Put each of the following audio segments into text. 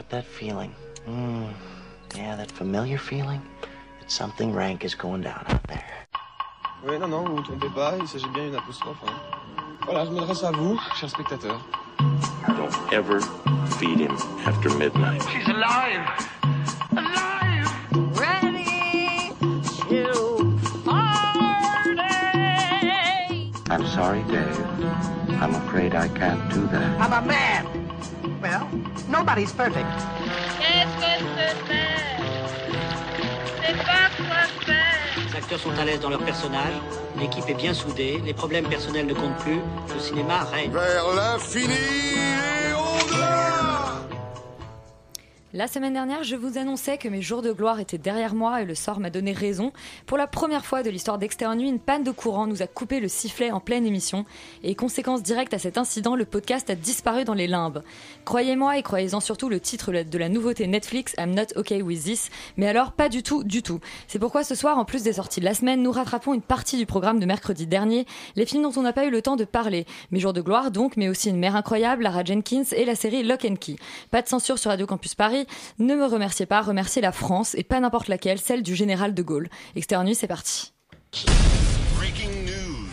got that feeling. Mm, yeah, that familiar feeling that something rank is going down out there. Oui, non, non, vous vous trompez pas, il s'agit bien d'une apostrophe. Hein. Voilà, je m'adresse à vous, chers spectateurs. Don't ever feed him after midnight. She's alive! Alive! Ready to party! I'm sorry, Dave. I'm afraid I can't do that. I'm a man. Nobody's perfect. Qu'est-ce que c'est C'est pas quoi faire! Les acteurs sont à l'aise dans leur personnage, l'équipe est bien soudée, les problèmes personnels ne comptent plus, le cinéma règne. Vers l'infini La semaine dernière, je vous annonçais que mes jours de gloire étaient derrière moi et le sort m'a donné raison. Pour la première fois de l'histoire d'Extérieur Nuit, une panne de courant nous a coupé le sifflet en pleine émission. Et conséquence directe à cet incident, le podcast a disparu dans les limbes. Croyez-moi et croyez-en surtout le titre de la nouveauté Netflix, I'm Not Okay With This. Mais alors, pas du tout, du tout. C'est pourquoi ce soir, en plus des sorties de la semaine, nous rattrapons une partie du programme de mercredi dernier, les films dont on n'a pas eu le temps de parler. Mes jours de gloire donc, mais aussi Une mère incroyable, Lara Jenkins et la série Lock and Key. Pas de censure sur Radio Campus Paris. Ne me remerciez pas, remerciez la France et pas n'importe laquelle, celle du général de Gaulle. Extérieur Nuit, c'est parti. Breaking news.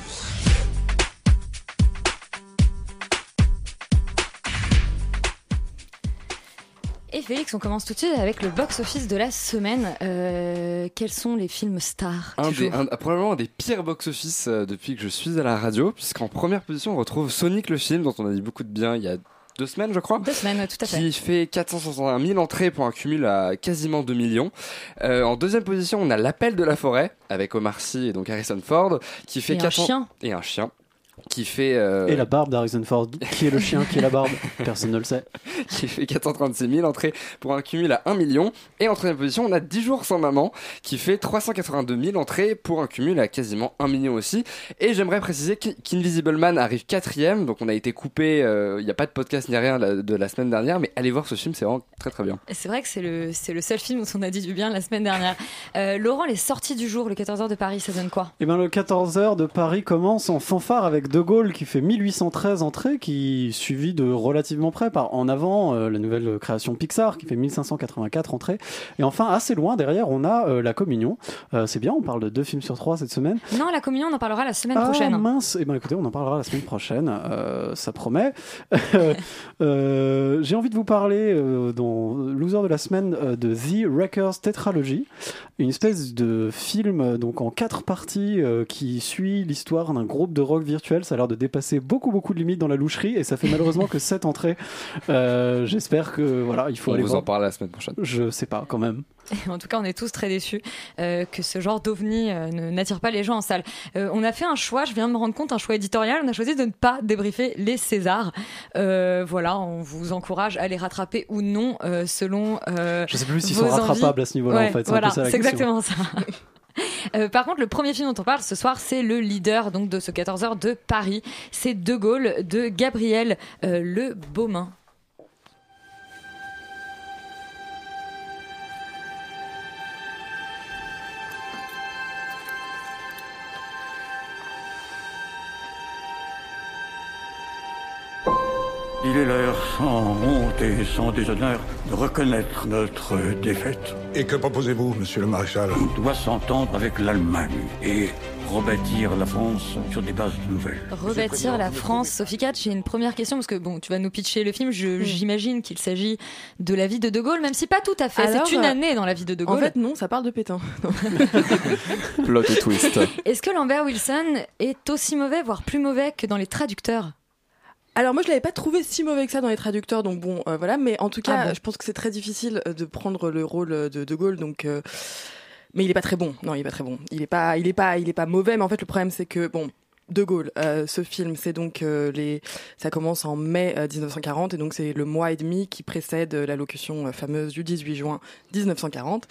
Et Félix, on commence tout de suite avec le box-office de la semaine. Euh, quels sont les films stars un des, un- probablement un des pires box-office euh, depuis que je suis à la radio, puisqu'en première position on retrouve Sonic le film, dont on a dit beaucoup de bien il y a deux semaines je crois. Deux semaines, tout à fait. Qui fait 461 000 entrées pour un cumul à quasiment 2 millions. Euh, en deuxième position, on a L'appel de la forêt avec Omar Sy et donc Harrison Ford qui fait Et un 400 chien. et un chien qui fait euh, Et la barbe d'Harrison Ford. Qui est le chien Qui est la barbe Personne ne le sait. qui fait 436 000 entrées pour un cumul à 1 million. Et en troisième position, on a 10 jours sans maman qui fait 382 000 entrées pour un cumul à quasiment 1 million aussi. Et j'aimerais préciser qu'I- qu'Invisible Man arrive quatrième, donc on a été coupé, euh, il n'y a pas de podcast ni rien de la semaine dernière, mais allez voir ce film, c'est vraiment très très bien. C'est vrai que c'est le, c'est le seul film dont on a dit du bien la semaine dernière. Euh, Laurent, les sorties du jour, le 14h de Paris, ça donne quoi? Et bien le 14h de Paris commence en fanfare avec De Gaulle qui fait 1813 entrées, qui suivi de relativement près par En avant, euh, la nouvelle création Pixar qui fait 1584 entrées. Et enfin, assez loin derrière, on a euh, La Communion. Euh, c'est bien, on parle de deux films sur trois cette semaine. Non, la communion, on en parlera la semaine Ah prochaine. mince, eh ben écoutez, on en parlera la semaine prochaine, ça promet. J'ai envie de vous parler dans Loser de la semaine de The Wreckers Tetralogy, une espèce de film donc en quatre parties qui suit l'histoire d'un groupe de rock virtuel. Ça a l'air de dépasser beaucoup beaucoup de limites dans la loucherie et ça fait malheureusement que sept entrées. Euh, J'espère que voilà, il faut On aller vous voir. en parle la semaine prochaine. Je sais pas quand même. En tout cas, on est tous très déçus euh, que ce genre d'ovni euh, n'attire pas les gens en salle. Euh, on a fait un choix, je viens de me rendre compte, un choix éditorial. On a choisi de ne pas débriefer les Césars. Euh, voilà, on vous encourage à les rattraper ou non euh, selon. euh, Je sais plus s'ils sont rattrapables envies. à ce niveau-là Ouais, en fait. Voilà, c'est exactement ça. Euh, par contre, le premier film dont on parle ce soir, c'est le leader donc de ce 14h de Paris. C'est De Gaulle de Gabriel euh, Le Beaumain. Il est l'heure, sans honte et sans déshonneur, de reconnaître notre défaite. Et que proposez-vous, monsieur le maréchal? On doit s'entendre avec l'Allemagne et rebâtir la France sur des bases nouvelles. Rebâtir la France. Sophie Katz, j'ai une première question parce que bon, tu vas nous pitcher le film. Je- J'imagine qu'il s'agit de la vie de De Gaulle, même si pas tout à fait. C'est une euh, année dans la vie de De En Gaulle. fait, non, ça parle de Pétain. Plot et twist. Est-ce que Lambert Wilson est aussi mauvais, voire plus mauvais que dans les traducteurs? Alors moi je l'avais pas trouvé si mauvais que ça dans les traducteurs, donc bon euh, voilà, mais en tout cas Ah bon. je pense que c'est très difficile euh, de prendre le rôle euh, de De Gaulle, donc euh, mais il est pas très bon. Non, il est pas très bon. Il est pas, il est pas, il est pas mauvais, mais en fait le problème c'est que bon. De Gaulle, euh, ce film, c'est donc euh, les, ça commence en mai euh, 1940 et donc c'est le mois et demi qui précède euh, l'allocution euh, fameuse du 18 juin 1940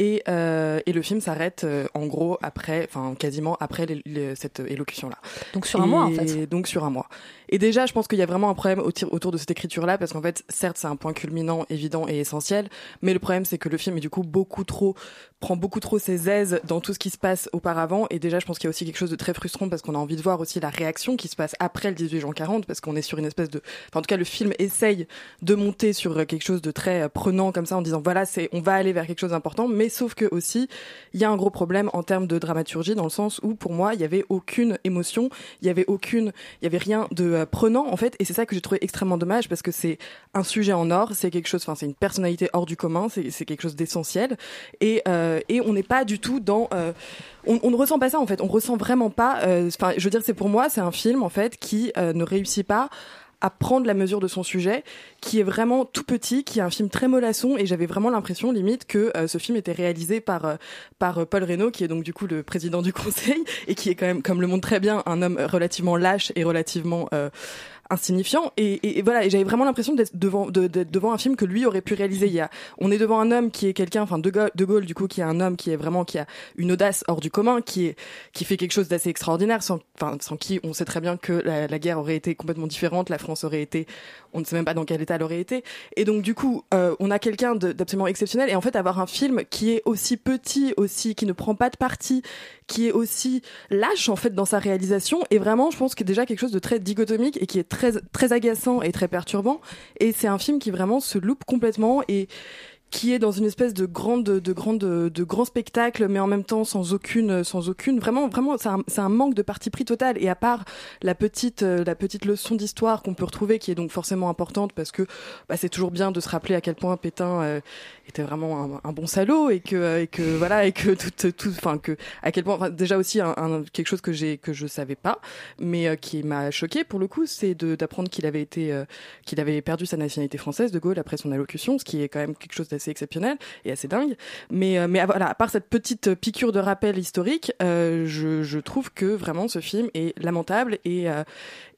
et, euh, et le film s'arrête euh, en gros après, enfin quasiment après les- les- cette élocution là. Donc sur un mois en fait. Donc sur un mois. Et déjà, je pense qu'il y a vraiment un problème autour de cette écriture-là, parce qu'en fait, certes, c'est un point culminant, évident et essentiel, mais le problème, c'est que le film est du coup beaucoup trop prend beaucoup trop ses aises dans tout ce qui se passe auparavant. Et déjà, je pense qu'il y a aussi quelque chose de très frustrant parce qu'on a envie de voir aussi la réaction qui se passe après le 18 juin 40, parce qu'on est sur une espèce de, enfin, en tout cas, le film essaye de monter sur euh, quelque chose de très euh, prenant comme ça en disant voilà, c'est, on va aller vers quelque chose d'important, mais sauf que aussi, il y a un gros problème en termes de dramaturgie dans le sens où, pour moi, il y avait aucune émotion, il y avait aucune, il y avait rien de euh, prenant en fait, et c'est ça que j'ai trouvé extrêmement dommage parce que c'est un sujet en or, c'est quelque chose, enfin, c'est une personnalité hors du commun, c'est, quelque chose d'essentiel, et et on n'est pas du tout dans euh, on, ne ressent pas ça en fait. On ressent vraiment pas euh, enfin je veux dire c'est pour moi c'est un film en fait qui euh, ne réussit pas à prendre la mesure de son sujet, qui est vraiment tout petit, qui est un film très mollasson, et j'avais vraiment l'impression limite que euh, ce film était réalisé par euh, par euh, Paul Reynaud, qui est donc du coup le président du conseil, et qui est quand même, comme le montre très bien, un homme relativement lâche et relativement euh, insignifiant. Et, et, voilà et j'avais vraiment l'impression d'être devant de- devant un film que lui aurait pu réaliser. Il y a on est devant un homme qui est quelqu'un enfin de Gaulle, de Gaulle du coup qui est un homme qui est vraiment qui a une audace hors du commun qui est qui fait quelque chose d'assez extraordinaire sans enfin sans qui on sait très bien que la, la guerre aurait été complètement différente la France aurait été on ne sait même pas dans quel état elle aurait été. Et donc du coup euh, on a quelqu'un d'absolument exceptionnel. Et en fait avoir un film qui est aussi petit aussi qui ne prend pas de parti qui est aussi lâche en fait dans sa réalisation et vraiment je pense que déjà quelque chose de très dichotomique et qui est très agaçant et très perturbant. Et c'est un film qui vraiment se loupe complètement et qui est dans une espèce de grande de grande de grand spectacle mais en même temps sans aucune sans aucune vraiment vraiment c'est un, un manque de parti pris total. Et à part la petite la petite leçon d'histoire qu'on peut retrouver qui est donc forcément importante parce que bah, c'est toujours bien de se rappeler à quel point Pétain euh, était vraiment un, bon salaud et que et que voilà et que tout tout enfin que à quel point déjà aussi quelque chose que j'ai que je savais pas mais euh, qui m'a choqué pour le coup c'est d'apprendre qu'il avait été euh, qu'il avait perdu sa nationalité française de Gaulle après son allocution ce qui est quand même quelque chose d'assez exceptionnel et assez dingue. Mais euh, ah, voilà à part cette petite piqûre de rappel historique euh, je trouve que vraiment ce film est lamentable et euh,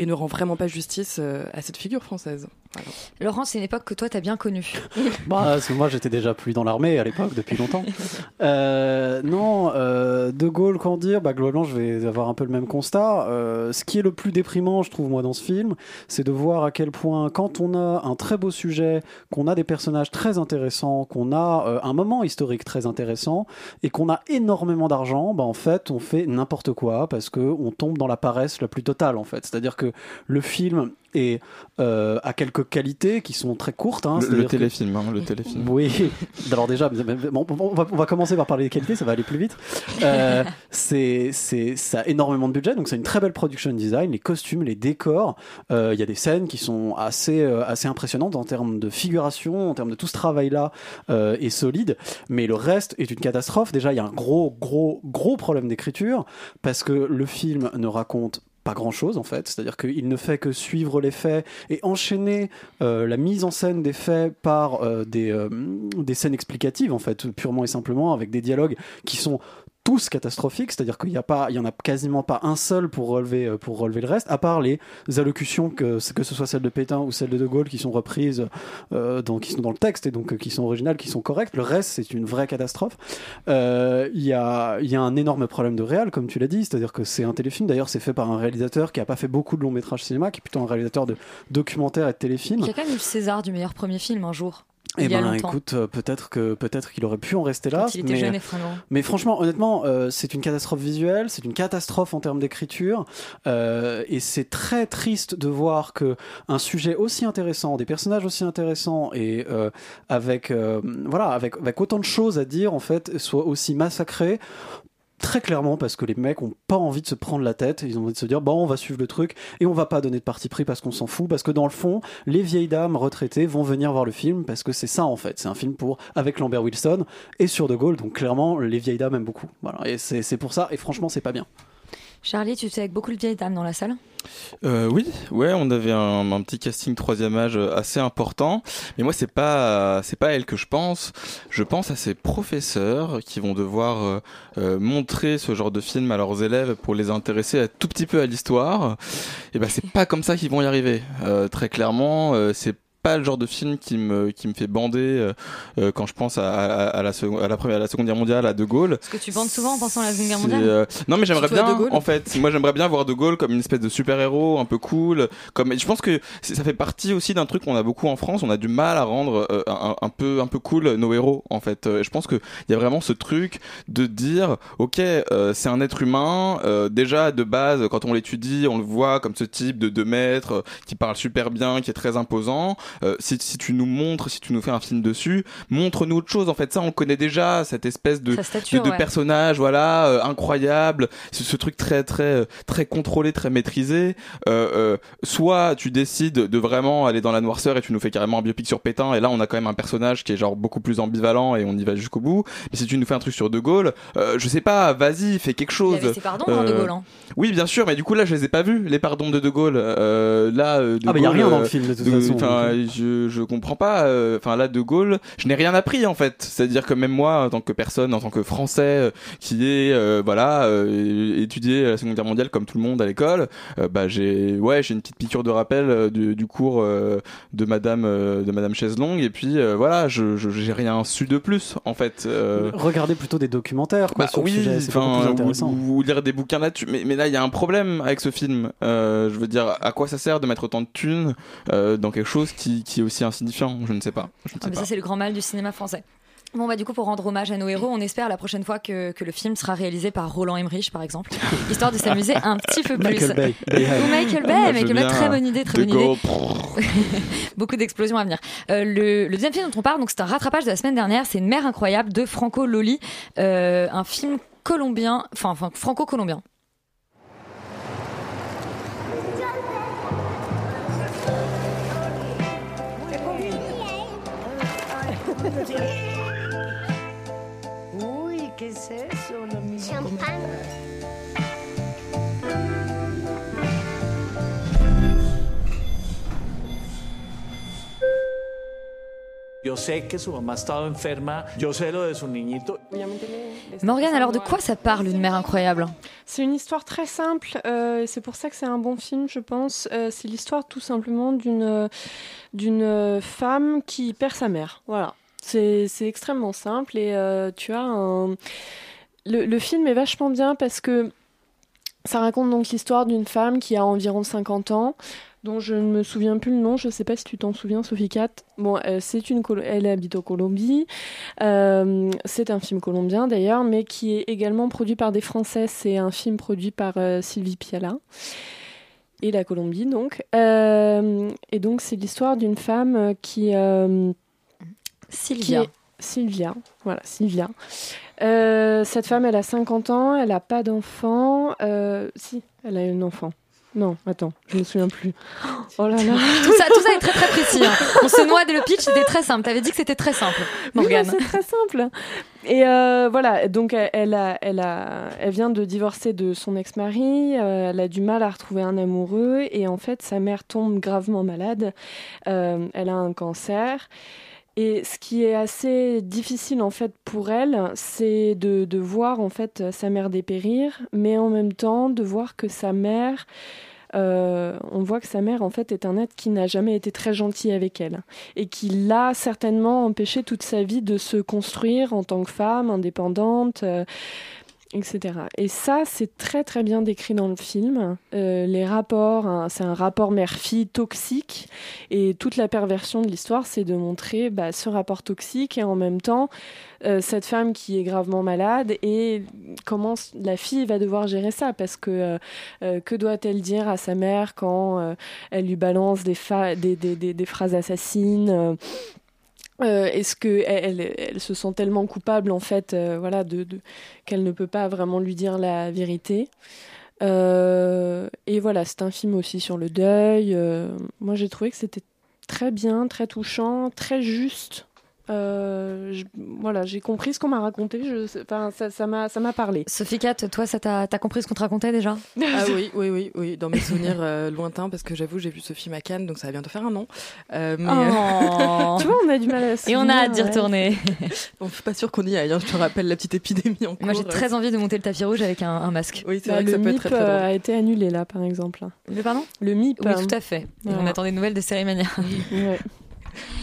ne rend vraiment pas justice euh, à cette figure française Voilà. Laurent, c'est une époque que toi t'as bien connue. Bah, parce que moi j'étais déjà plus dans l'armée à l'époque depuis longtemps. Euh, non, euh, De Gaulle, qu'en dire bah, Globalement, je vais avoir un peu le même constat. Euh, ce qui est le plus déprimant, je trouve, moi, dans ce film, c'est de voir à quel point, quand on a un très beau sujet, qu'on a des personnages très intéressants, qu'on a euh, un moment historique très intéressant, et qu'on a énormément d'argent, bah, en fait, on fait n'importe quoi parce que on tombe dans la paresse la plus totale, en fait. C'est-à-dire que le film est euh, a quelques qualités qui sont très courtes. Hein, Le, le c'est-à-dire que- téléfilm, hein, le téléfilm. oui, alors déjà, bon, on, va, on va commencer par parler des qualités, ça va aller plus vite. Euh, c'est, c'est, ça a énormément de budget, donc c'est une très belle production design, les costumes, les décors. Euh, Il y a des scènes qui sont assez, euh, assez impressionnantes en termes de figuration, en termes de tout ce travail-là euh, est solide, mais le reste est une catastrophe. Déjà, il y a un gros, gros, gros problème d'écriture parce que le film ne raconte pas grand chose en fait, c'est-à-dire qu'il ne fait que suivre les faits et enchaîner euh, la mise en scène des faits par euh, euh, des scènes explicatives en fait, purement et simplement avec des dialogues qui sont tous catastrophiques, c'est-à-dire qu'il n'y a pas, il y en a quasiment pas un seul pour relever euh, pour relever le reste, à part les allocutions que que ce soit celle de Pétain ou celle de De Gaulle qui sont reprises, euh, dans, qui sont dans le texte et donc euh, qui sont originales, qui sont correctes. Le reste c'est une vraie catastrophe. Euh, Il y a y a un énorme problème de réal comme tu l'as dit, c'est-à-dire que c'est un téléfilm. D'ailleurs c'est fait par un réalisateur qui a pas fait beaucoup de longs métrages cinéma, qui est plutôt un réalisateur de documentaires et de téléfilms. Il y a quand même eu le César du meilleur premier film un jour. Eh il y a ben, longtemps. écoute, euh, peut-être que peut-être qu'il aurait pu en rester là. Quand il était mais, jeune et fringant. mais franchement, honnêtement, euh, c'est une catastrophe visuelle, c'est une catastrophe en termes d'écriture, euh, et c'est très triste de voir que un sujet aussi intéressant, des personnages aussi intéressants, et euh, avec euh, voilà, avec avec autant de choses à dire en fait, soit aussi massacré. Très clairement parce que les mecs ont pas envie de se prendre la tête, ils ont envie de se dire bon on va suivre le truc et on va pas donner de parti pris parce qu'on s'en fout parce que dans le fond les vieilles dames retraitées vont venir voir le film parce que c'est ça en fait, c'est un film pour avec Lambert Wilson et sur De Gaulle. Donc clairement les vieilles dames aiment beaucoup. Et c'est pour ça. Et franchement c'est pas bien. Charlie, tu étais avec beaucoup de vieilles dames dans la salle Euh, oui, ouais, on avait un, petit casting troisième âge euh, assez important. Mais moi, c'est pas, c'est pas à elle que je pense. Je pense à ces professeurs qui vont devoir euh, euh, montrer ce genre de film à leurs élèves pour les intéresser un tout petit peu à l'histoire. Et ben, c'est pas comme ça qu'ils vont y arriver. Euh, très clairement, euh, c'est pas le genre de film qui me qui me fait bander euh, euh, quand je pense à, à, à la seconde à la première à la seconde guerre mondiale à De Gaulle. Parce que tu penses souvent en pensant à la Seconde Guerre mondiale. euh, Non, mais j'aimerais bien, en fait. Moi, j'aimerais bien voir De Gaulle comme une espèce de super-héros, un peu cool. Comme, je pense que ça fait partie aussi d'un truc qu'on a beaucoup en France. On a du mal à rendre euh, un, un peu, un peu cool nos héros, en fait. Euh, Je pense que il y a vraiment ce truc de dire, ok, euh, c'est un être humain. euh, déjà de base, quand on l'étudie, on le voit comme ce type de 2 mètres qui parle super bien, qui est très imposant. Euh, si, si tu nous montres, si tu nous fais un film dessus, montre-nous autre chose. En fait, ça, on le connaît déjà, cette espèce de, stature, de, de ouais. personnage, voilà, euh, incroyable. Ce, ce truc très, très, euh, très contrôlé, très maîtrisé. Euh, euh, soit tu décides de vraiment aller dans la noirceur et tu nous fais carrément un biopic sur Pétain. Et là, on a quand même un personnage qui est genre beaucoup plus ambivalent et on y va jusqu'au bout. Mais si tu nous fais un truc sur De Gaulle, euh, je sais pas, vas-y, fais quelque chose. Il avait ses pardons, hein, De Gaulle, hein. Oui, bien sûr, mais du coup là, je les ai pas vus, les pardons de De Gaulle. Euh, là, euh, De Ah, bah, y a Gaulle, rien dans le film, de toute de- façon. Je, je comprends pas. euh, Enfin, là, De Gaulle, je n'ai rien appris en fait. C'est-à-dire que même moi, en tant que personne, en tant que Français, euh, qui est euh, voilà étudié la Seconde Guerre mondiale comme tout le monde à l'école, bah j'ai ouais j'ai une petite piqûre de rappel du, du cours de Madame de Madame Chaiselongue et puis voilà, je j'ai rien su de plus en fait. Regardez plutôt des documentaires quoi, bah sur le oui, sujet, c'est beaucoup plus intéressant. ou- ou lire des bouquins là-dessus. Mais, mais là, il y a un problème avec ce film. Euh, je veux dire, à quoi ça sert de mettre autant de thunes euh, dans quelque chose qui, qui est aussi insignifiant Je ne sais pas. Je ne Ah, sais mais pas. ça, c'est le grand mal du cinéma français. Bon, bah, du coup, pour rendre hommage à nos héros, on espère la prochaine fois que, que le film sera réalisé par Roland Emmerich, par exemple, histoire de s'amuser un petit peu plus. Michael Bay. Ou Michael Bay, Ah, Michael Bay, très bonne idée, très bonne idée. Beaucoup d'explosions à venir. Euh, le, le deuxième film dont on parle, donc c'est un rattrapage de la semaine dernière, c'est Une mère incroyable de Franco Loli, euh, un film colombien, enfin, enfin franco-colombien. Uy, ¿qué es eso? Lo mismo? Champán. Yo sé que su mamá estaba enferma, yo sé lo de su niñito. Morgane, alors de quoi ça parle, Une mère incroyable? C'est une histoire très simple, euh, et c'est pour ça que c'est un bon film, je pense. Euh, c'est l'histoire tout simplement d'une euh, d'une euh, femme qui perd sa mère. Voilà. C'est extrêmement simple et euh, tu as un. Le, film est vachement bien parce que ça raconte donc l'histoire d'une femme qui a environ 50 ans, dont je ne me souviens plus le nom. Je ne sais pas si tu t'en souviens, Sophie Cat. Bon, euh, c'est une, elle habite en Colombie. Euh, c'est un film colombien d'ailleurs, mais qui est également produit par des Français. C'est un film produit par Sylvie Piala et la Colombie donc. Et donc c'est l'histoire d'une femme qui Sylvia. Sylvia, voilà, Sylvia. Euh, cette femme, elle a 50 ans, elle n'a pas d'enfant. Euh, si, elle a un enfant. Non, attends, je me souviens plus. Oh là là. tout, ça, tout ça est très très précis. hein. On se noie dès le pitch, c'était très simple. T'avais dit que c'était très simple, Oui, Morgane. mais c'est très simple. Et euh, voilà, donc elle, elle a, elle, a, elle vient de divorcer de son ex-mari, euh, elle a du mal à retrouver un amoureux, et en fait, sa mère tombe gravement malade. Euh, elle a un cancer. Et ce qui est assez difficile en fait pour elle, c'est de, de voir en fait sa mère dépérir, mais en même temps de voir que sa mère, euh, on voit que sa mère en fait est un être qui n'a jamais été très gentil avec elle et qui l'a certainement empêché toute sa vie de se construire en tant que femme indépendante. euh, etc. Et ça, c'est très très bien décrit dans le film. Euh, les rapports, hein, c'est un rapport mère-fille toxique, et toute la perversion de l'histoire, c'est de montrer bah, ce rapport toxique et en même temps euh, cette femme qui est gravement malade et comment la fille va devoir gérer ça parce que euh, que doit-elle dire à sa mère quand elle lui balance des phrases assassines euh, Est-ce que elle, elle, elle se sent tellement coupable en fait, euh, voilà, qu'elle ne peut pas vraiment lui dire la vérité Euh, Et voilà, c'est un film aussi sur le deuil. moi, j'ai trouvé que c'était très bien, très touchant, très juste. Euh, je- voilà, j'ai compris ce qu'on m'a raconté. Je, enfin, ça, ça m'a, ça m'a parlé. Sophie Cat, toi, ça t'a t'as compris ce qu'on te racontait déjà? Ah oui, oui, oui, oui, dans mes souvenirs euh, lointains, parce que j'avoue, j'ai vu à Cannes, donc ça va bientôt faire un an. Euh, mais, Oh. tu vois, on a du mal à se Et on a hâte d'y ouais. retourner. Bon, je suis pas sûre qu'on y aille. hein, Je te rappelle la petite épidémie en cours. Moi, j'ai très envie de monter le tapis rouge avec un, un masque. Oui, c'est Bah, vrai que le ça peut être MIP très très euh, drôle. a été annulé là, par exemple. Le pardon? Le MIP. Oui, euh, tout à fait. On attend des nouvelles de Cérémania. Ouais.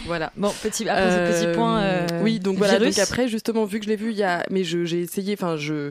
voilà. Bon, petit, après ce petit point. euh, oui, donc voilà. virus. Donc après, justement, vu que je l'ai vu, il y a, mais je- j'ai essayé, enfin, je.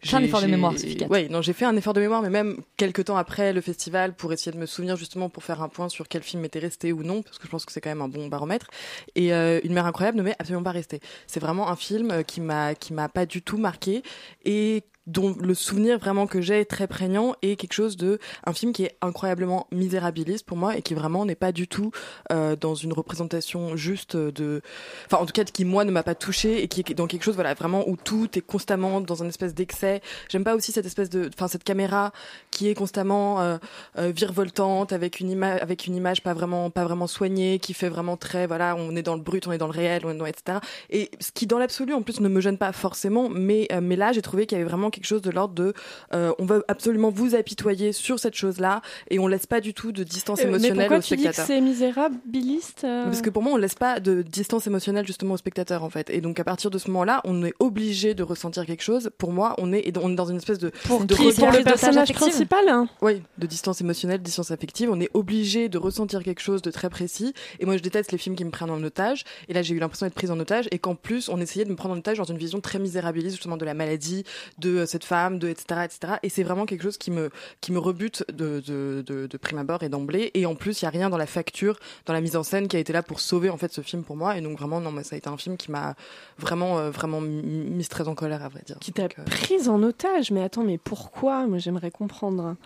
Fais un j'ai- effort de j'ai- mémoire. Ouais, non, j'ai fait un effort de mémoire, mais même quelques temps après le festival, pour essayer de me souvenir justement pour faire un point sur quel film était resté ou non, parce que je pense que c'est quand même un bon baromètre. Et euh, Une mère incroyable ne m'est absolument pas resté. C'est vraiment un film euh, qui m'a qui m'a pas du tout marqué et dont le souvenir vraiment que j'ai est très prégnant et quelque chose de un film qui est incroyablement misérabiliste pour moi et qui vraiment n'est pas du tout euh, dans une représentation juste de enfin en tout cas qui moi ne m'a pas touché et qui est dans quelque chose voilà vraiment où tout est constamment dans un espèce d'excès. J'aime pas aussi cette espèce de enfin cette caméra qui est constamment euh, euh, virevoltante avec une image avec une image pas vraiment pas vraiment soignée qui fait vraiment très voilà on est dans le brut on est dans le réel on est dans etc et ce qui dans l'absolu en plus ne me gêne pas forcément mais euh, mais là j'ai trouvé qu'il y avait vraiment quelque chose de l'ordre de euh, on veut absolument vous apitoyer sur cette chose là et on laisse pas du tout de distance Euh, mais émotionnelle pourquoi au tu dis que spectateur c'est misérabiliste euh parce que pour moi, on laisse pas de distance émotionnelle justement au spectateur en fait. Et donc à partir de ce moment-là, on est obligé de ressentir quelque chose. Pour moi, on est, on est dans une espèce de Pour de qui? Pour le personnage principal hein? Oui, de distance émotionnelle, distance affective. On est obligé de ressentir quelque chose de très précis. Et moi, je déteste les films qui me prennent en otage. Et là, j'ai eu l'impression d'être prise en otage et qu'en plus, on essayait de me prendre en otage dans une vision très misérabiliste justement de la maladie, de cette femme, de etc. etc. Et c'est vraiment quelque chose qui me qui me rebute de de, de, de prime abord et d'emblée. Et en plus, il y a rien dans la facture, dans la mise en scène qui a été là pour sauver en fait ce film pour moi. Et donc vraiment, non, mais ça a été un film qui m'a vraiment euh, vraiment mis mise très en colère à vrai dire. Qui t'a prise en otage Mais attends, mais pourquoi? Moi, j'aimerais comprendre.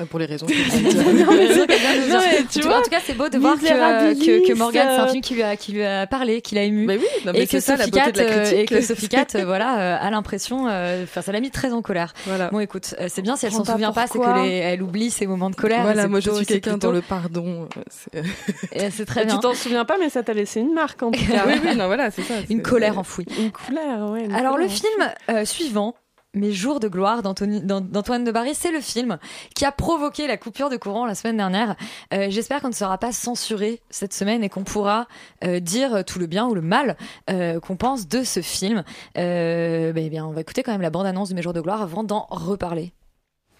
Euh, Pour les raisons que tu En tout- vois, en tout cas, c'est beau de voir que, euh, que, que Morgane, c'est un film qui lui a, qui lui a parlé, qui l'a ému. Mais oui, non, mais et que c'est ça, Sophie Cat, euh, et que Sophie Cat, euh, voilà, euh, a l'impression, euh, enfin, ça l'a mis très en colère. Voilà. Bon, écoute, euh, c'est bien si elle s'en souvient pas c'est que les- elle oublie ses moments de colère. Voilà, moi je suis quelqu'un plutôt- dans le pardon. euh, c'est- Et C'est très bien. Tu t'en souviens pas, mais ça t'a laissé une marque en tout cas. oui, oui, non, voilà, c'est ça. Une colère enfouie. Une ouais. une Alors le film euh, suivant, Mes jours de gloire d'Antoine de Barry, c'est le film qui a provoqué la coupure de courant la semaine dernière. Euh, J'espère qu'on ne sera pas censuré cette semaine et qu'on pourra euh, dire tout le bien ou le mal euh, qu'on pense de ce film. Euh, bah, eh bien, on va écouter quand même la bande-annonce de Mes jours de gloire avant d'en reparler.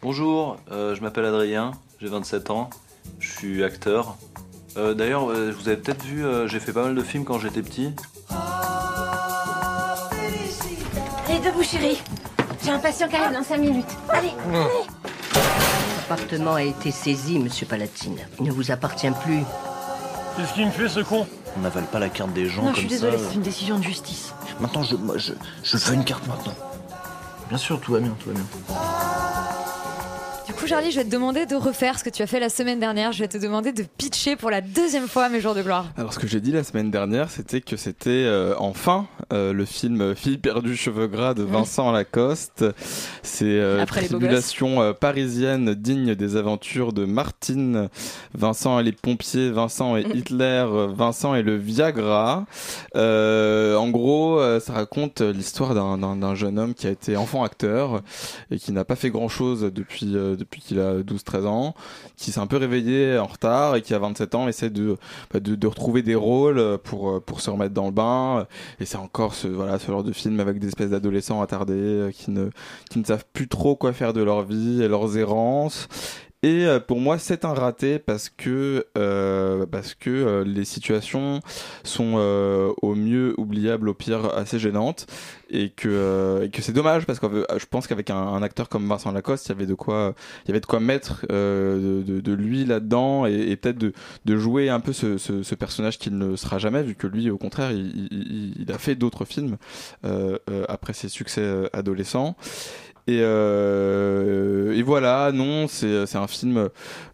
Bonjour, euh, je m'appelle Adrien, j'ai 27 ans, je suis acteur. Euh, D'ailleurs, vous avez peut-être vu, euh, j'ai fait pas mal de films quand j'étais petit. Allez, debout, chérie. J'ai un patient qui arrive dans 5 minutes. Allez, L'appartement a été saisi, monsieur Palatine. Il ne vous appartient plus. Qu'est-ce qu'il me fait ce con On n'avale pas la carte des gens non, comme je suis ça. désolée, c'est une décision de justice. Maintenant, je, moi, je, je veux une carte maintenant. Bien sûr, tout va bien, tout va bien. Du coup, Charlie, je vais te demander de refaire ce que tu as fait la semaine dernière. Je vais te demander de pitcher pour la deuxième fois Mes jours de gloire. Alors ce que j'ai dit la semaine dernière, c'était que c'était euh, enfin euh, le film Fille perdue cheveux gras de Vincent Lacoste. C'est euh, tribulation euh, parisienne digne des aventures de Martine. Vincent et les pompiers, Vincent et Hitler, euh, Vincent et le Viagra. Euh, en gros, euh, ça raconte l'histoire d'un- jeune homme qui a été enfant acteur et qui n'a pas fait grand chose depuis depuis qu'il a 12-13 ans, qui s'est un peu réveillé en retard et qui à 27 ans essaie de bah, de, de retrouver des rôles pour pour se remettre dans le bain. Et c'est encore ce voilà ce genre de film avec des espèces d'adolescents attardés euh, qui ne qui ne savent plus trop quoi faire de leur vie et leurs errances et euh, pour moi, c'est un raté parce que euh, parce que euh, les situations sont euh, au mieux oubliables, au pire assez gênantes, et que euh, et que c'est dommage parce que je pense qu'avec un, acteur comme Vincent Lacoste, il y avait de quoi il y avait de quoi mettre euh, de, de, de lui là-dedans et, et peut-être de, de jouer un peu ce, ce, ce personnage qu'il ne sera jamais, vu que lui, au contraire, il, il, il a fait d'autres films après ses succès adolescents. Et, euh, et voilà, non, c'est c'est un film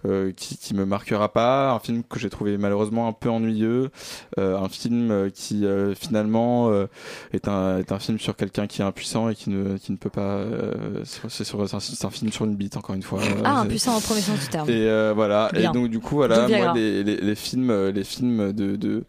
euh, qui, qui me marquera pas, un film que j'ai trouvé malheureusement un peu ennuyeux, euh, un film qui euh, finalement euh, est un est un film sur quelqu'un qui est impuissant et qui ne qui ne peut pas. euh, c'est un, un film sur une bite encore une fois. Ah, impuissant en premier sens du terme. Et euh, voilà, Bien. et donc du coup voilà, moi les, les, les films les films de, de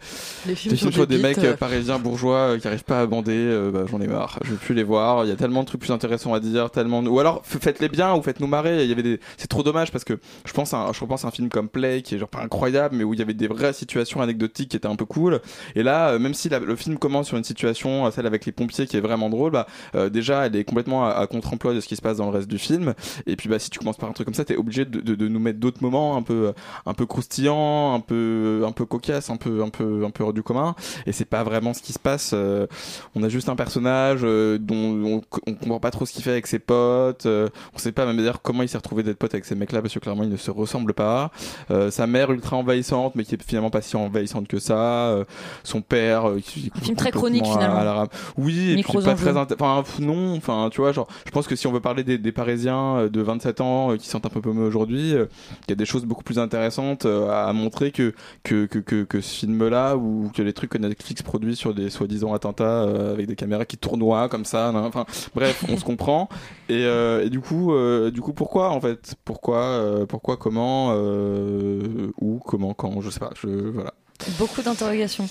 Les films des sur films sur des des mecs parisiens bourgeois qui arrivent pas à bander, bah, j'en ai marre. Je veux plus les voir. Il y a tellement de trucs plus intéressants à dire tellement. Ou alors faites-les bien ou faites-nous marrer. Il y avait des. C'est trop dommage parce que je pense, à un, je repense à un film comme Play qui est genre pas incroyable, mais où il y avait des vraies situations anecdotiques qui étaient un peu cool. Et là, euh, même si le film commence sur une situation, euh, celle avec les pompiers, qui est vraiment drôle, bah euh, déjà elle est complètement à, contre-emploi de ce qui se passe dans le reste du film. Et puis bah si tu commences par un truc comme ça, t'es obligé de, de, de nous mettre d'autres moments un peu un peu croustillants, un peu un peu cocasse, un peu un peu un peu hors du commun. Et c'est pas vraiment ce qui se passe. Euh, on a juste un personnage euh, dont on, on comprend pas trop ce qu'il fait avec ses potes. euh, on sait pas même d'ailleurs comment il s'est retrouvé d'être pote avec ces mecs-là parce que clairement ils ne se ressemblent pas. Euh, sa mère ultra envahissante mais qui est finalement pas si envahissante que ça. Euh, son père euh, qui Un film très chronique, à- finalement. à la rame. Oui, et puis pas très enfin non, enfin tu vois genre je pense que si on veut parler des, des Parisiens de 27 ans qui sont un peu paumés aujourd'hui, il y a des choses beaucoup plus intéressantes à montrer que que, que, que, que ce film-là ou que les trucs que Netflix produit sur des soi-disant attentats avec des caméras qui tournoient comme ça. Enfin bref, on se comprend. Et, euh, et du coup, euh, du coup pourquoi en fait Pourquoi euh, Pourquoi Comment euh, Où Comment Quand Je sais pas. Je voilà. Beaucoup d'interrogations.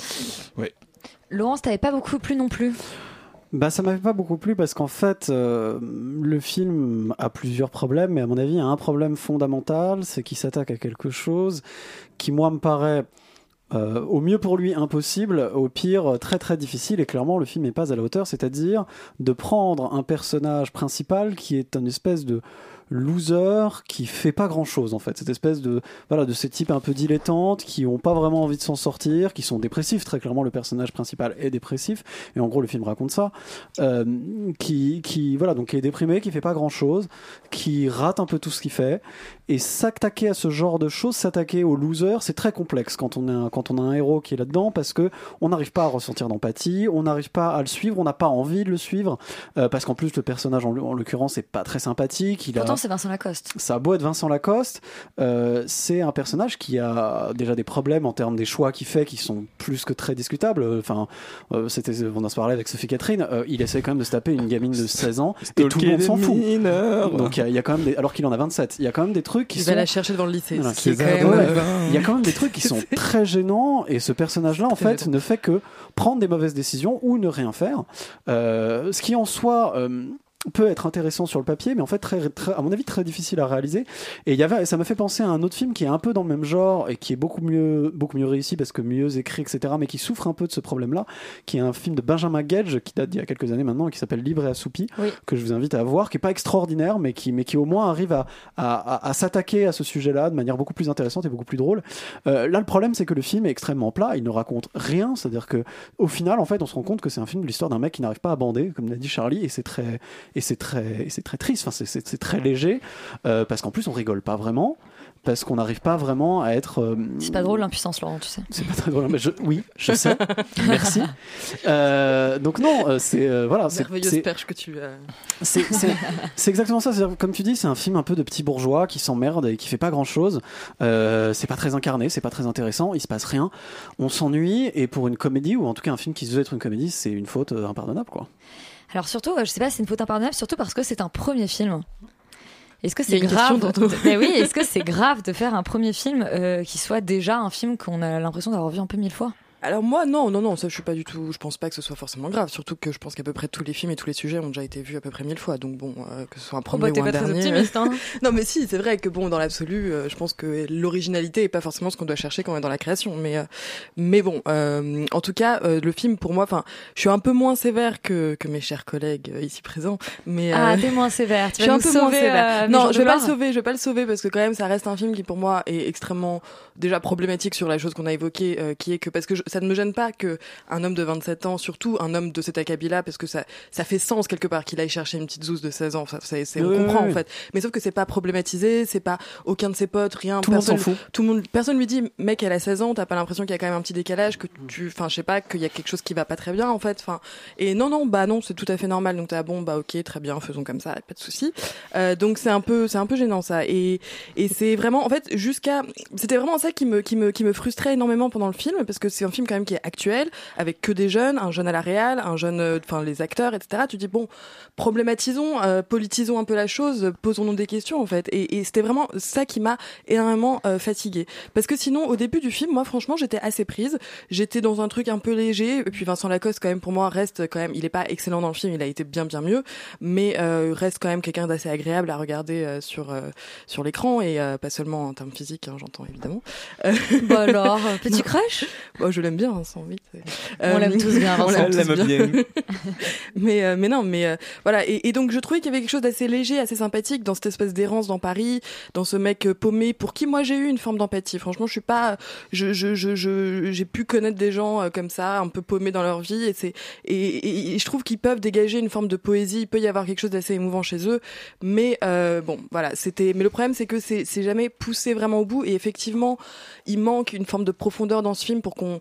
Oui. Laurence, t'avais pas beaucoup plu non plus? Bah, ça m'avait pas beaucoup plu parce qu'en fait, euh, le film a plusieurs problèmes, mais à mon avis, il y a un problème fondamental, c'est qu'il s'attaque à quelque chose qui, moi, me paraît euh, au mieux pour lui impossible, au pire très très difficile, et clairement, le film n'est pas à la hauteur, c'est-à-dire de prendre un personnage principal qui est une espèce de loser qui fait pas grand chose en fait. Cette espèce de voilà de ces types un peu dilettantes qui ont pas vraiment envie de s'en sortir qui sont dépressifs très clairement le personnage principal est dépressif. Et en gros le film raconte ça. Euh, qui qui voilà donc qui est déprimé qui fait pas grand chose qui rate un peu tout ce qu'il fait. Et s'attaquer à ce genre de choses s'attaquer au loser c'est très complexe quand on a quand on a un héros qui est là dedans parce que on n'arrive pas à ressentir d'empathie on n'arrive pas à le suivre on n'a pas envie de le suivre euh, parce qu'en plus le personnage en, en l'occurrence est pas très sympathique il a c'est Vincent Lacoste. ça a beau être Vincent Lacoste, euh, c'est un personnage qui a déjà des problèmes en termes des choix qu'il fait qui sont plus que très discutables. Enfin, euh, c'était, on en se parlait avec Sophie Catherine, euh, il essaie quand même de se taper une gamine de 16 ans et tout le monde s'en fout. Donc il y a- il y, a quand même des, alors qu'il en a 27, il y a quand même des trucs qui Il sont va la chercher devant le lycée. voilà, quand même, ouais, euh, Il y a quand même des trucs qui sont très gênants et ce personnage-là, en fait, ne fait que prendre des mauvaises décisions ou ne rien faire. Euh, ce qui en soi euh, peut être intéressant sur le papier, mais en fait, très, très- à mon avis, très difficile à réaliser. Et il y avait, ça m'a fait penser à un autre film qui est un peu dans le même genre et qui est beaucoup mieux, beaucoup mieux réussi parce que mieux écrit, etc., mais qui souffre un peu de ce problème-là, qui est un film de Benjamin Gage qui date d'il y a quelques années maintenant et qui s'appelle Libre et assoupi, que je vous invite à voir, qui est pas extraordinaire, mais qui, mais qui au moins arrive à, à, à- à s'attaquer à ce sujet-là de manière beaucoup plus intéressante et beaucoup plus drôle. Euh, là, le problème, c'est que le film est extrêmement plat, il ne raconte rien, c'est-à-dire que au final, en fait, on se rend compte que c'est un film de l'histoire d'un mec qui n'arrive pas à bander, comme l'a dit Charlie, et c'est très, et c'est très, c'est très triste. Enfin, c'est- très léger, euh, parce qu'en plus, on rigole pas vraiment, parce qu'on n'arrive pas vraiment à être. euh, C'est pas drôle l'impuissance, Laurent, tu sais. c'est pas très drôle, mais je, oui, je sais. Merci. Euh, donc non, c'est euh, voilà, c'est perche que tu c'est c'est- c'est exactement ça. Comme tu dis, c'est un film un peu de petit bourgeois qui s'emmerde et qui fait pas grand-chose. Euh, c'est pas très incarné, c'est pas très intéressant. Il se passe rien. On s'ennuie et pour une comédie ou en tout cas un film qui se veut être une comédie, c'est une faute impardonnable, quoi. Alors surtout, euh, je sais pas, c'est une faute impardonnable, surtout parce que c'est un premier film. Est-ce que c'est grave. Mais oui, est-ce que c'est grave de faire un premier film euh, qui soit déjà un film qu'on a l'impression d'avoir vu un peu mille fois? Alors moi non non non ça je suis pas du tout je pense pas que ce soit forcément grave surtout que je pense qu'à peu près tous les films et tous les sujets ont déjà été vus à peu près mille fois donc bon euh, que ce soit un premier bah, t'es ou un pas très dernier optimiste, hein. non mais si c'est vrai que bon dans l'absolu euh, je pense que l'originalité est pas forcément ce qu'on doit chercher quand on est dans la création mais euh, mais bon euh, en tout cas euh, le film pour moi enfin je suis un peu moins sévère que que mes chers collègues euh, ici présents mais Ah, t'es moins sévère. Tu je suis un peu moins sévère. non, je vais pas le sauver, je vais pas le sauver parce que quand même ça reste un film qui pour moi est extrêmement déjà problématique sur la chose qu'on a évoquée, qui est que parce que je- ça ne me gêne pas que un homme de 27 ans, surtout un homme de cet acabit-là, parce que ça ça fait sens quelque part qu'il aille chercher une petite zouze de 16 ans, ça, c'est, c'est- on Oui, comprend oui, en fait. Mais sauf que c'est pas problématisé, c'est pas aucun de ses potes, rien. Tout personne, s'en fout. Tout le monde, personne lui dit, mec, elle a 16 ans, t'as pas l'impression qu'il y a quand même un petit décalage, que tu, enfin, je sais pas, qu'il y a quelque chose qui va pas très bien en fait. Enfin, et non, non, bah non, c'est tout à fait normal. Donc t'as bon, bah ok, très bien, faisons comme ça, pas de souci. Euh, donc c'est un peu, c'est un peu gênant ça. Et et c'est vraiment, en fait, jusqu'à, c'était vraiment ça qui me qui me qui me frustrait énormément pendant le film parce que c'est un film film quand même qui est actuel, avec que des jeunes, un jeune à la réal, un jeune, euh, enfin les acteurs, etc. Tu dis bon, problématisons, euh, politisons un peu la chose, posons-nous des questions en fait. Et, et c'était vraiment ça qui m'a énormément euh, fatiguée. Parce que sinon, au début du film, moi franchement, j'étais assez prise. J'étais dans un truc un peu léger. Et puis Vincent Lacoste, quand même, pour moi, reste quand même. Il est pas excellent dans le film, il a été bien bien mieux, mais euh, reste quand même quelqu'un d'assez agréable à regarder sur sur l'écran et pas seulement en termes physiques, hein, j'entends évidemment. Bah alors, petit crush? Bah, je l'aime bien, Vincent, vite. On l'aime tous bien, on l'aime l'aime bien. mais euh, mais non, mais euh, voilà. Et, et donc je trouvais qu'il y avait quelque chose d'assez léger, assez sympathique dans cette espèce d'errance dans Paris, dans ce mec euh, paumé pour qui moi j'ai eu une forme d'empathie. Franchement, je suis pas, je je je je- j'ai pu connaître des gens euh, comme ça, un peu paumés dans leur vie, et c'est et, et- et je trouve qu'ils peuvent dégager une forme de poésie. Il peut y avoir quelque chose d'assez émouvant chez eux, mais euh, bon, voilà, c'était. Mais le problème, c'est que c'est c'est jamais poussé vraiment au bout, et effectivement, il manque une forme de profondeur dans ce film pour qu'on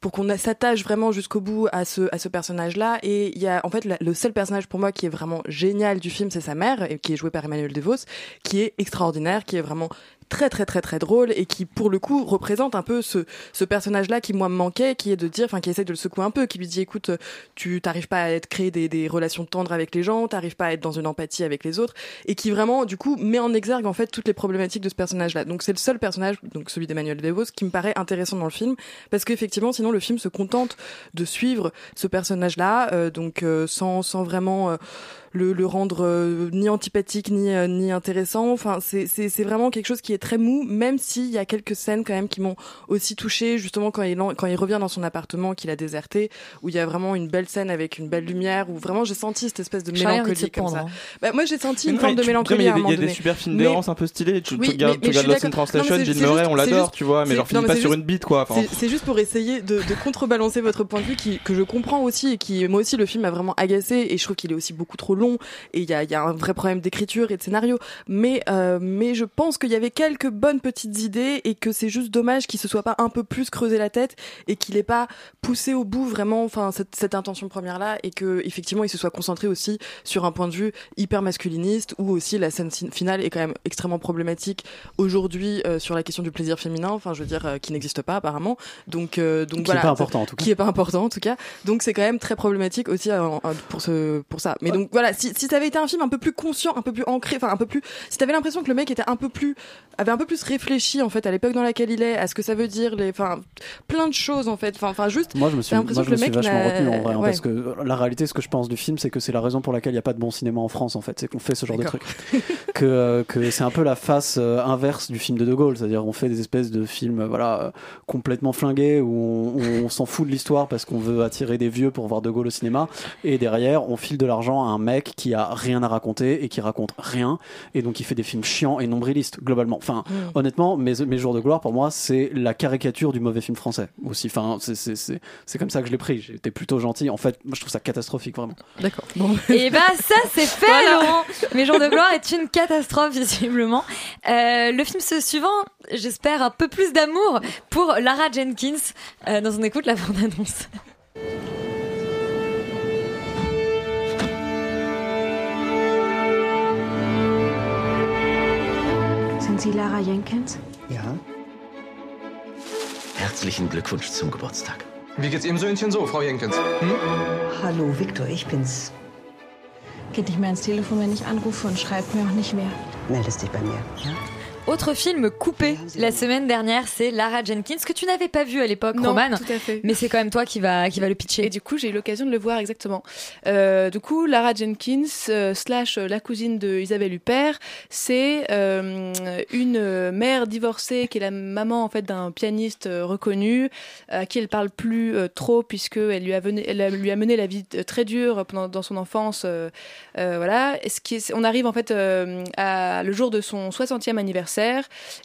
pour qu'on s'attache vraiment jusqu'au bout à ce à ce personnage là et il y a en fait le seul personnage pour moi qui est vraiment génial du film c'est sa mère et qui est jouée par Emmanuel DeVos qui est extraordinaire qui est vraiment très très très très drôle et qui pour le coup représente un peu ce ce personnage là qui moi me manquait qui est de dire enfin qui essaie de le secouer un peu qui lui dit écoute tu t'arrives pas à être créer des, des relations tendres avec les gens t'arrives pas à être dans une empathie avec les autres et qui vraiment du coup met en exergue en fait toutes les problématiques de ce personnage là donc c'est le seul personnage donc celui d'Emmanuel DeVos qui me paraît intéressant dans le film parce qu'effectivement sinon le film se contente de suivre ce personnage là donc euh, sans sans vraiment euh, le, le rendre euh, ni antipathique ni euh, ni intéressant enfin c'est c'est c'est vraiment quelque chose qui est très mou même s'il y a quelques scènes quand même qui m'ont aussi touché justement quand il en- quand il revient dans son appartement qu'il a déserté où il y a vraiment une belle scène avec une belle lumière où vraiment j'ai senti cette espèce de mélancolie comme ça hein. bah, moi j'ai senti Mais une forme de mélancolie il y à a un moment y a des super films Mais- d'errance un peu stylés. Tu, Oui, regardes, mais- tu regardes Lost in. Translation, Bill Murray, juste- on l'adore, tu vois, mais genre mais pas sur une bite, quoi. Enfin, C'est juste pour essayer de, de contrebalancer votre point de vue qui, que je comprends aussi et qui moi aussi le film m'a vraiment agacé et je trouve qu'il est aussi beaucoup trop long et il y a, y a un vrai problème d'écriture et de scénario. Mais euh, mais je pense qu'il y avait quelques bonnes petites idées et que c'est juste dommage qu'il se soit pas un peu plus creusé la tête et qu'il ait pas poussé au bout vraiment enfin cette, cette intention première là et que effectivement il se soit concentré aussi sur un point de vue hyper masculiniste où aussi la scène fin- finale est quand même extrêmement problématique aujourd'hui euh, sur la question du plaisir féminin. Enfin je veux dire euh, qui n'existe pas apparemment. Donc euh, donc Qui est voilà pas important, en tout cas. qui est pas important en tout cas. Donc c'est quand même très problématique aussi euh, pour ce pour ça. Mais donc voilà si si ça avait été un film un peu plus conscient un peu plus ancré enfin un peu plus si t'avais l'impression que le mec était un peu plus avait un peu plus réfléchi en fait à l'époque dans laquelle il est à ce que ça veut dire les enfin plein de choses en fait enfin enfin juste Moi, je me suis, moi, je me suis vachement retenu en vrai, hein, ouais. parce que la réalité, ce que je pense du film, c'est que c'est la raison pour laquelle il n'y a pas de bon cinéma en France, en fait, c'est qu'on fait ce genre de truc. que euh, que c'est un peu la face euh, inverse du film de De Gaulle, c'est-à-dire on fait des espèces de films, euh, voilà, complètement flingués où on, où on s'en fout de l'histoire parce qu'on veut attirer des vieux pour voir De Gaulle au cinéma, et derrière on file de l'argent à un mec qui a rien à raconter et qui raconte rien, et donc il fait des films chiants et nombrilistes globalement. Enfin, Mm. honnêtement, mes, mes jours de gloire pour moi c'est la caricature du mauvais film français aussi. Enfin, c'est c'est c'est c'est comme ça que je l'ai pris. J'étais plutôt gentil. En fait, moi je trouve ça catastrophique vraiment. D'accord. Et bah ça c'est fait Laurent Mes jours de gloire est une catastrophe visiblement. Euh, le film suivant, j'espère un peu plus d'amour pour Lara Jenkins euh, dans on écoute la bande-annonce. Sind Sie Lara Jenkins? Ja. Herzlichen Glückwunsch zum Geburtstag. Wie geht's Ihrem Söhnchen so, Frau Jenkins? Hm? Hallo, Victor, ich bin's. Geht nicht mehr ans Telefon, wenn ich anrufe und schreibt mir auch nicht mehr. Meldest dich bei mir, ja? Autre film coupé la semaine dernière, c'est Lara Jenkins que tu n'avais pas vu à l'époque, Non, Roman. tout à fait. Mais c'est quand même toi qui va qui va le pitcher. Et du coup, j'ai eu l'occasion de le voir exactement. Euh, du coup, Lara Jenkins euh, slash euh, la cousine de Isabelle Huppert, c'est euh, une mère divorcée qui est la maman en fait d'un pianiste euh, reconnu à qui elle parle plus euh, trop puisque elle lui a, venu- elle a- lui a mené la vie euh, très dure pendant dans son enfance. euh, euh, voilà. Et ce qui est- on arrive en fait euh, à le jour de son 60e anniversaire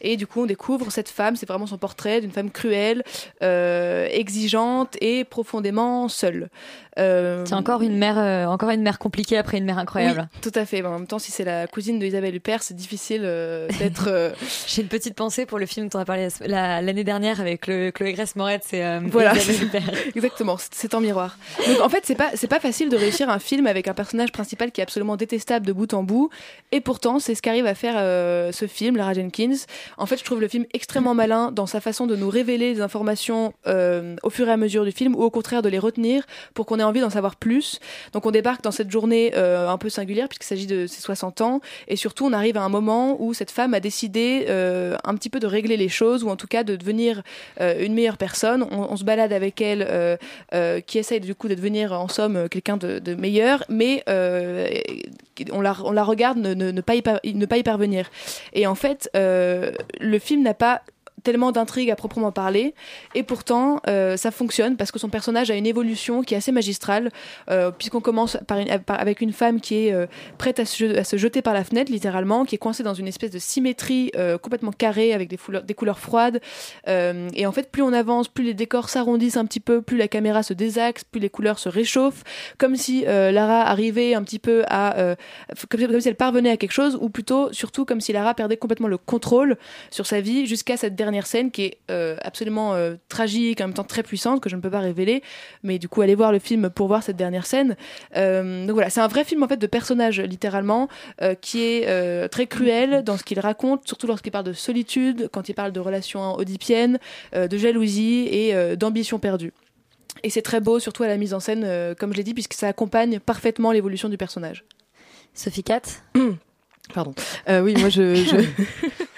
et du coup on découvre cette femme. C'est vraiment son portrait d'une femme cruelle, euh, exigeante et profondément seule. Euh, C'est encore une mère euh, encore une mère compliquée après une mère incroyable. oui, tout à fait. Mais en même temps, si c'est la cousine de Isabelle Huppert, c'est difficile euh, d'être. J'ai une petite pensée pour le film dont on a parlé la- la- l'année dernière avec le Chloé Grace Moretz et Voilà, Isabelle Huppert. exactement. c'est- en miroir. Donc en fait, c'est pas c'est pas facile de réussir un film avec un personnage principal qui est absolument détestable de bout en bout, et pourtant c'est ce qu'arrive à faire ce film, Lara Jenkins. En fait, je trouve le film extrêmement malin dans sa façon de nous révéler des informations au fur et à mesure du film, ou au contraire de les retenir pour qu'on ait envie d'en savoir plus. Donc on débarque dans cette journée euh, un peu singulière puisqu'il s'agit de ses 60 ans, et surtout on arrive à un moment où cette femme a décidé euh, un petit peu de régler les choses, ou en tout cas de devenir euh, une meilleure personne. On, se balade avec elle, qui essaye du coup de devenir en somme quelqu'un de, meilleur, mais on, la, regarde ne, pas, y parvenir. Et en fait, le film n'a pas tellement d'intrigue à proprement parler. Et pourtant euh, ça fonctionne parce que son personnage a une évolution qui est assez magistrale euh, puisqu'on commence avec une femme qui est euh, prête à se, jeter par la fenêtre littéralement qui est coincée dans une espèce de symétrie complètement carrée avec des, couleurs froides. Et en fait plus on avance plus les décors s'arrondissent un petit peu plus la caméra se désaxe plus les couleurs se réchauffent. Comme si Lara arrivait un petit peu à comme, comme si elle parvenait à quelque chose ou plutôt surtout comme si Lara perdait complètement le contrôle sur sa vie jusqu'à cette dernière scène qui est euh, absolument euh, tragique en même temps très puissante que je ne peux pas révéler mais du coup allez voir le film pour voir cette dernière scène Euh, donc voilà c'est un vrai film en fait de personnage littéralement qui est très cruel dans ce qu'il raconte surtout lorsqu'il parle de solitude quand il parle de relations oedipiennes de jalousie et d'ambition perdue et c'est très beau, surtout à la mise en scène, euh, comme je l'ai dit, puisque ça accompagne parfaitement l'évolution du personnage. Sophie Cat Pardon. Euh, oui, moi je. je...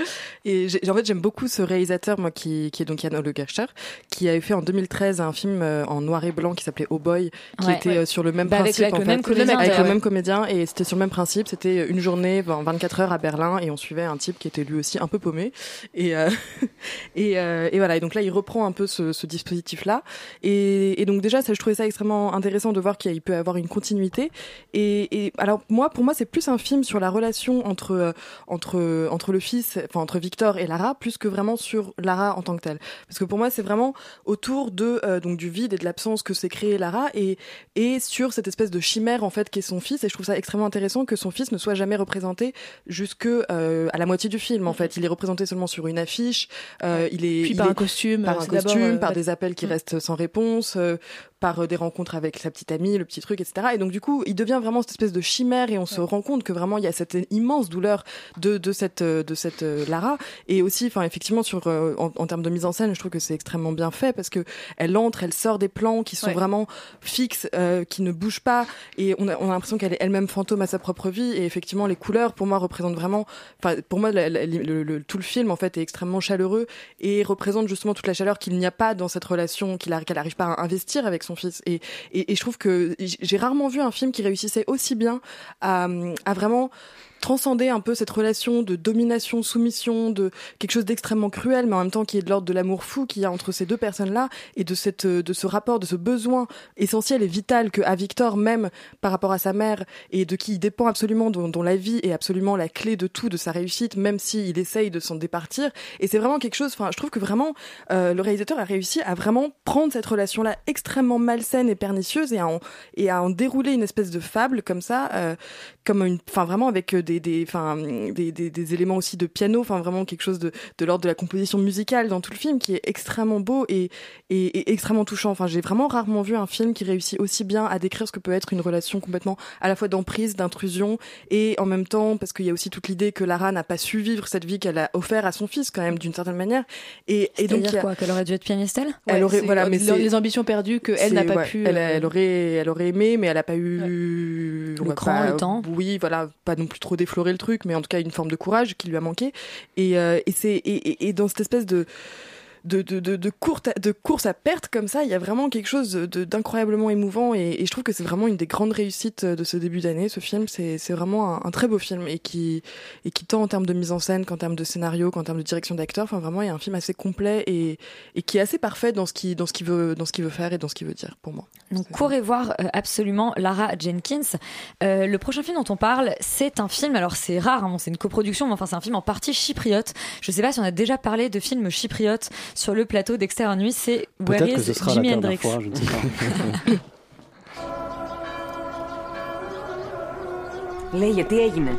Et j'ai- en fait, j'aime beaucoup ce réalisateur, moi, qui, qui est donc Yann Le Gacher, qui avait fait en 2013 un film euh, en noir et blanc qui s'appelait Oh Boy, qui Ouais. était Ouais. euh, sur le même Bah, principe. avec en le fait. même comédien, avec ouais. le même comédien, et c'était sur le même principe. C'était une journée, ben, 24 heures à Berlin, et on suivait un type qui était lui aussi un peu paumé. Et, euh, et, euh, et voilà. Et donc là, il reprend un peu ce, ce dispositif-là. Et, et donc déjà, ça, je trouvais ça extrêmement intéressant de voir qu'il peut avoir une continuité. Et, et alors moi, pour moi, c'est plus un film sur la relation entre euh, entre entre le fils, enfin entre Victor et Lara, plus que vraiment sur Lara en tant que telle. Parce que pour moi, c'est vraiment autour de euh, donc du vide et de l'absence que s'est créé Lara et et sur cette espèce de chimère en fait qui est son fils. Et je trouve ça extrêmement intéressant que son fils ne soit jamais représenté jusque euh, à la moitié du film. En fait, il est représenté seulement sur une affiche. Euh, il est Puis il par est- un costume, par euh, un costume, euh, par des appels qui Mm. restent sans réponse, euh, par euh, des rencontres avec sa petite amie, le petit truc, etc. Et donc du coup, il devient vraiment cette espèce de chimère et on se rend compte que vraiment il y a cette immense douleur de, de cette euh, de cette euh, Lara et aussi, enfin effectivement sur euh, en, en termes de mise en scène, je trouve que c'est extrêmement bien fait parce que elle entre, elle sort des plans qui sont Ouais. vraiment fixes, euh, qui ne bougent pas et on a, on a l'impression qu'elle est elle-même fantôme à sa propre vie et effectivement les couleurs pour moi représentent vraiment, enfin pour moi la- la- le- le- tout le film en fait est extrêmement chaleureux et représente justement toute la chaleur qu'il n'y a pas dans cette relation qu'il qu'elle n'arrive pas à investir avec son fils et, je trouve que j'ai rarement vu un film qui réussissait aussi bien à, vraiment transcender un peu cette relation de domination, soumission, de quelque chose d'extrêmement cruel, mais en même temps qui est de l'ordre de l'amour fou qu'il y a entre ces deux personnes-là, et de cette, de ce rapport, de ce besoin essentiel et vital que a Victor même par rapport à sa mère, et de qui il dépend absolument, dont, dont la vie est absolument la clé de tout, de sa réussite, même s'il essaye de s'en départir. Et c'est vraiment quelque chose, enfin, je trouve que vraiment, euh, le réalisateur a réussi à vraiment prendre cette relation-là extrêmement malsaine et pernicieuse et à en, et à en dérouler une espèce de fable comme ça, euh, comme une, enfin vraiment avec euh, des, des, enfin des, des, des éléments aussi de piano, enfin vraiment quelque chose de, de l'ordre de la composition musicale dans tout le film qui est extrêmement beau et, et, et extrêmement touchant. Enfin, j'ai vraiment rarement vu un film qui réussit aussi bien à décrire ce que peut être une relation complètement à la fois d'emprise, d'intrusion et en même temps parce qu'il y a aussi toute l'idée que Lara n'a pas su vivre cette vie qu'elle a offert à son fils quand même d'une certaine manière. Et, et donc a- quoi Qu'elle aurait dû être pianiste elle? Elle aurait, voilà, mais les ambitions perdues que elle n'a pas ouais, pu, Elle, euh, elle aurait, elle aurait aimé, mais elle a pas eu Le va cran, pas- le temps. Oui, voilà, pas non plus trop déflorer le truc, mais en tout cas une forme de courage qui lui a manqué. Et, euh, et c'est et, et- et dans cette espèce de de, de, de, de, courte, de course à perte comme ça, il y a vraiment quelque chose d'incroyablement émouvant et, et je trouve que c'est vraiment une des grandes réussites de ce début d'année. Ce film, c'est vraiment un, un très beau film et qui, et qui tant en termes de mise en scène qu'en termes de scénario, qu'en termes de direction d'acteur, enfin vraiment il y a un film assez complet et, et qui est assez parfait dans ce qu'il qu'il veut dans ce qu'il veut faire et dans ce qu'il veut dire pour moi. Donc courez voir euh, absolument Lara Jenkins. Euh, le prochain film dont on parle, c'est un film, alors c'est rare, hein, bon, c'est une coproduction, mais enfin c'est un film en partie chypriote. Je sais pas si on a déjà parlé de films chypriotes sur le plateau d'Extérieur Nuit, c'est Where Peut-être que is ce sera Jimi la dernière Hendrix fois, je ne sais pas. Λέγε, τι έγινε.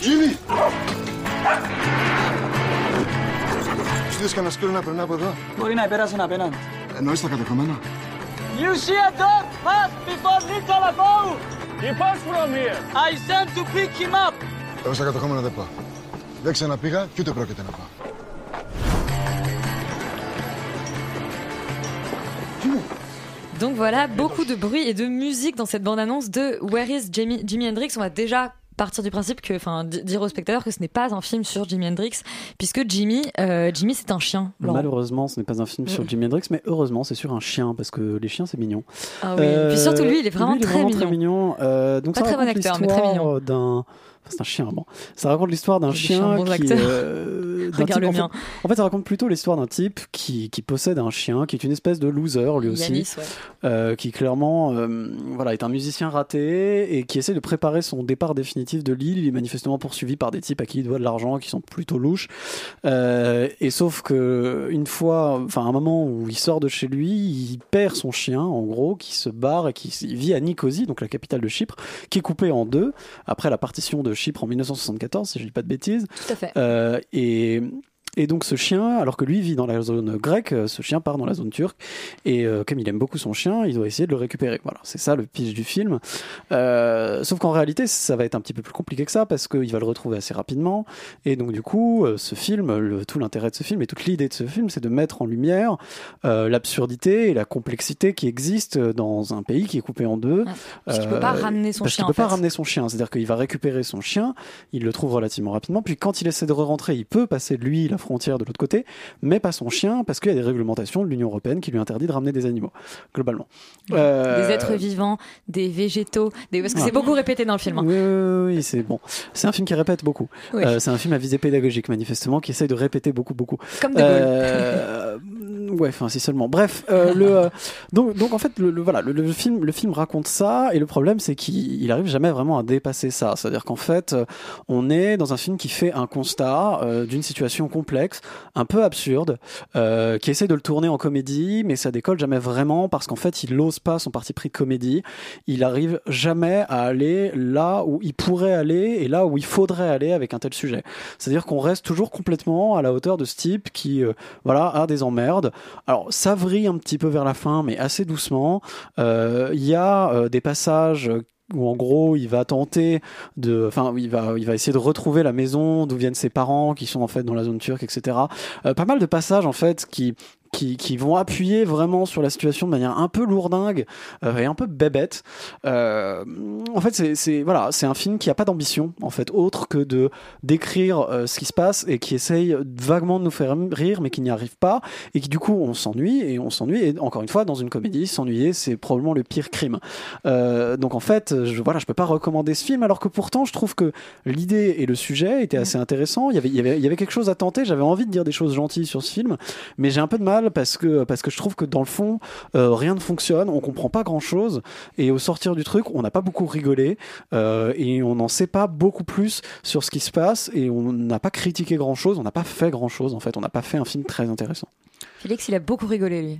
Jimmy! Σου δεις κανένα σκύλο να περνά από εδώ. Μπορεί να πέρασαν απέναντι. Εννοείς τα κατεχόμενα. You see a dog pass before Nicola Bow. He passed from here. I sent to pick him up. Εγώ στα κατεχόμενα δεν πάω. Δεν ξαναπήγα και ούτε πρόκειται να πάω. Donc voilà, beaucoup de bruit et de musique dans cette bande-annonce de Where is Jimi, Jimi Hendrix? On va déjà partir du principe que, enfin, di- dire aux spectateurs que ce n'est pas un film sur Jimi Hendrix, puisque Jimmy, euh, Jimmy c'est un chien. Laurent. Malheureusement, ce n'est pas un film sur Mm. Jimi Hendrix, mais heureusement, c'est sur un chien, parce que les chiens, c'est mignon. Ah oui. Puis surtout, lui, il est vraiment lui, il est très vraiment mignon. Euh, donc Pas ça très bon acteur, mais très mignon. d'un... C'est un chien, bon. Ça raconte l'histoire d'un chien qui... euh, d'un Regarde type- le en, fait, mien. en fait, ça raconte plutôt l'histoire d'un type qui, qui possède un chien, qui est une espèce de loser, lui aussi. Yanis, ouais. euh, qui clairement euh, voilà, est un musicien raté et qui essaie de préparer son départ définitif de l'île. Il est manifestement poursuivi par des types à qui il doit de l'argent, qui sont plutôt louches. Euh, et sauf que une fois, enfin un moment où il sort de chez lui, il perd son chien, en gros, qui se barre et qui vit à Nicosie, donc la capitale de Chypre, qui est coupée en deux après la partition de Chypre en 1974, si je dis pas de bêtises. Tout à fait. Euh, et et donc ce chien, alors que lui vit dans la zone grecque, euh, ce chien part dans la zone turque. Et euh, comme il aime beaucoup son chien, il doit essayer de le récupérer. Voilà, c'est ça le pitch du film. Euh, sauf qu'en réalité, ça va être un petit peu plus compliqué que ça parce qu'il va le retrouver assez rapidement. Et donc du coup, ce film, le- tout l'intérêt de ce film et toute l'idée de ce film, c'est de mettre en lumière euh, l'absurdité et la complexité qui existe dans un pays qui est coupé en deux. Parce qu'il peut pas ramener son parce chien, qu'il peut en pas fait. ramener son chien. C'est-à-dire qu'il va récupérer son chien, il le trouve relativement rapidement, puis quand il essaie de re-rentrer, il peut passer lui la frontière de l'autre côté, mais pas son chien, parce qu'il y a des réglementations de l'Union Européenne qui lui interdit de ramener des animaux, globalement. Euh, Des êtres vivants, des végétaux, des... parce que Ouais. c'est beaucoup répété dans le film. hein. Oui, oui, oui, c'est bon. C'est un film qui répète beaucoup. Oui. Euh, c'est un film à visée pédagogique, manifestement, qui essaye de répéter beaucoup, beaucoup. Comme De Gaulle. Ouais, enfin, si seulement. Bref, euh, le, euh, donc, donc en fait, le, le- voilà, le, le film, le film raconte ça, et le problème, c'est qu'il il arrive jamais vraiment à dépasser ça. C'est-à-dire qu'en fait, euh, on est dans un film qui fait un constat euh, d'une situation complexe, un peu absurde, qui essaie de le tourner en comédie, mais ça décolle jamais vraiment parce qu'en fait, il n'ose pas son parti pris de comédie. Il arrive jamais à aller là où il pourrait aller et là où il faudrait aller avec un tel sujet. C'est-à-dire qu'on reste toujours complètement à la hauteur de ce type qui, voilà, a des emmerdes. Alors, ça vrille un petit peu vers la fin, mais assez doucement. Euh, Il y a euh, des passages où en gros il va tenter de, enfin il va, il va essayer de retrouver la maison d'où viennent ses parents qui sont en fait dans la zone turque, etc. Euh, pas mal de passages en fait qui qui, qui vont appuyer vraiment sur la situation de manière un peu lourdingue euh, et un peu bébête. Euh, en fait, c'est- c'est voilà, c'est un film qui a pas d'ambition en fait autre que de décrire euh, ce qui se passe et qui essaye vaguement de nous faire rire, mais qui n'y arrive pas et qui du coup on s'ennuie et on s'ennuie. Et encore une fois, dans une comédie, s'ennuyer c'est probablement le pire crime. Euh, donc en fait, je, voilà, je peux pas recommander ce film alors que pourtant je trouve que l'idée et le sujet étaient assez intéressants. Il y avait, il y avait, il y avait quelque chose à tenter. J'avais envie de dire des choses gentilles sur ce film, mais j'ai un peu de mal parce que parce que je trouve que dans le fond euh, rien ne fonctionne, on comprend pas grand chose et au sortir du truc, on n'a pas beaucoup rigolé euh, et on n'en sait pas beaucoup plus sur ce qui se passe et on n'a pas critiqué grand chose, on n'a pas fait grand chose en fait, on n'a pas fait un film très intéressant. Félix, il a beaucoup rigolé, lui.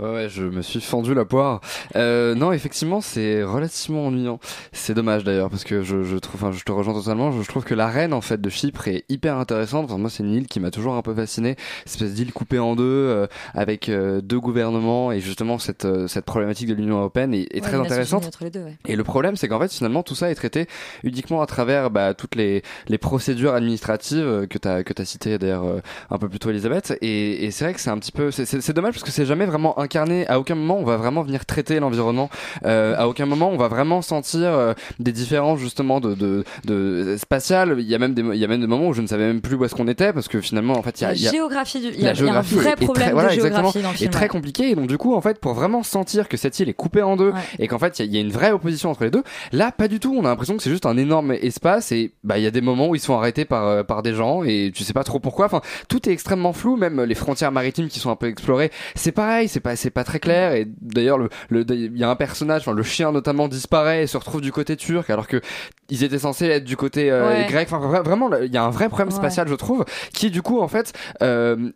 Ouais, ouais, je me suis fendu la poire. Euh, non, effectivement, c'est relativement ennuyant. C'est dommage d'ailleurs parce que je, je trouve, enfin, je te rejoins totalement. Je, je trouve que la reine en fait de Chypre est hyper intéressante. Enfin, moi, c'est une île qui m'a toujours un peu fasciné. Espèce d'île coupée en deux euh, avec euh, deux gouvernements et justement cette euh, cette problématique de l'Union européenne est, est Ouais, très intéressante. entre les deux, ouais. Et le problème, c'est qu'en fait, finalement, tout ça est traité uniquement à travers bah, toutes les, les procédures administratives euh, que tu as, que as citées d'ailleurs euh, un peu plus tôt, Elisabeth. Et, et c'est vrai que c'est un petit peu. c'est- dommage parce que c'est jamais vraiment incarné. À aucun moment, on va vraiment venir traiter l'environnement. Euh, à aucun moment, on va vraiment sentir euh, des différences, justement, de, de, de spatiales. Il y, a même des, il y a même des moments où je ne savais même plus où est-ce qu'on était parce que finalement, en fait, il y a. La y a- géographie du- il y a- y a un vrai est- est problème très- de géographie dans le est film, très ouais. compliqué. Et donc, du coup, en fait, pour vraiment sentir que cette île est coupée en deux et qu'en fait, il y, a- il y a une vraie opposition entre les deux, là, pas du tout. On a l'impression que c'est juste un énorme espace et bah, il y a des moments où ils sont arrêtés par, euh, par des gens et tu sais pas trop pourquoi. Enfin, tout est extrêmement flou, même les frontières maritimes qui sont un peu explorées. C'est pareil, c'est pas, c'est pas très clair. Et d'ailleurs, le, il y a un personnage, enfin, le chien notamment disparaît et se retrouve du côté turc alors que ils étaient censés être du côté euh, Ouais. grec. Enfin, vra- vraiment, il y a un vrai problème Ouais. spatial, je trouve, qui du coup, en fait, euh,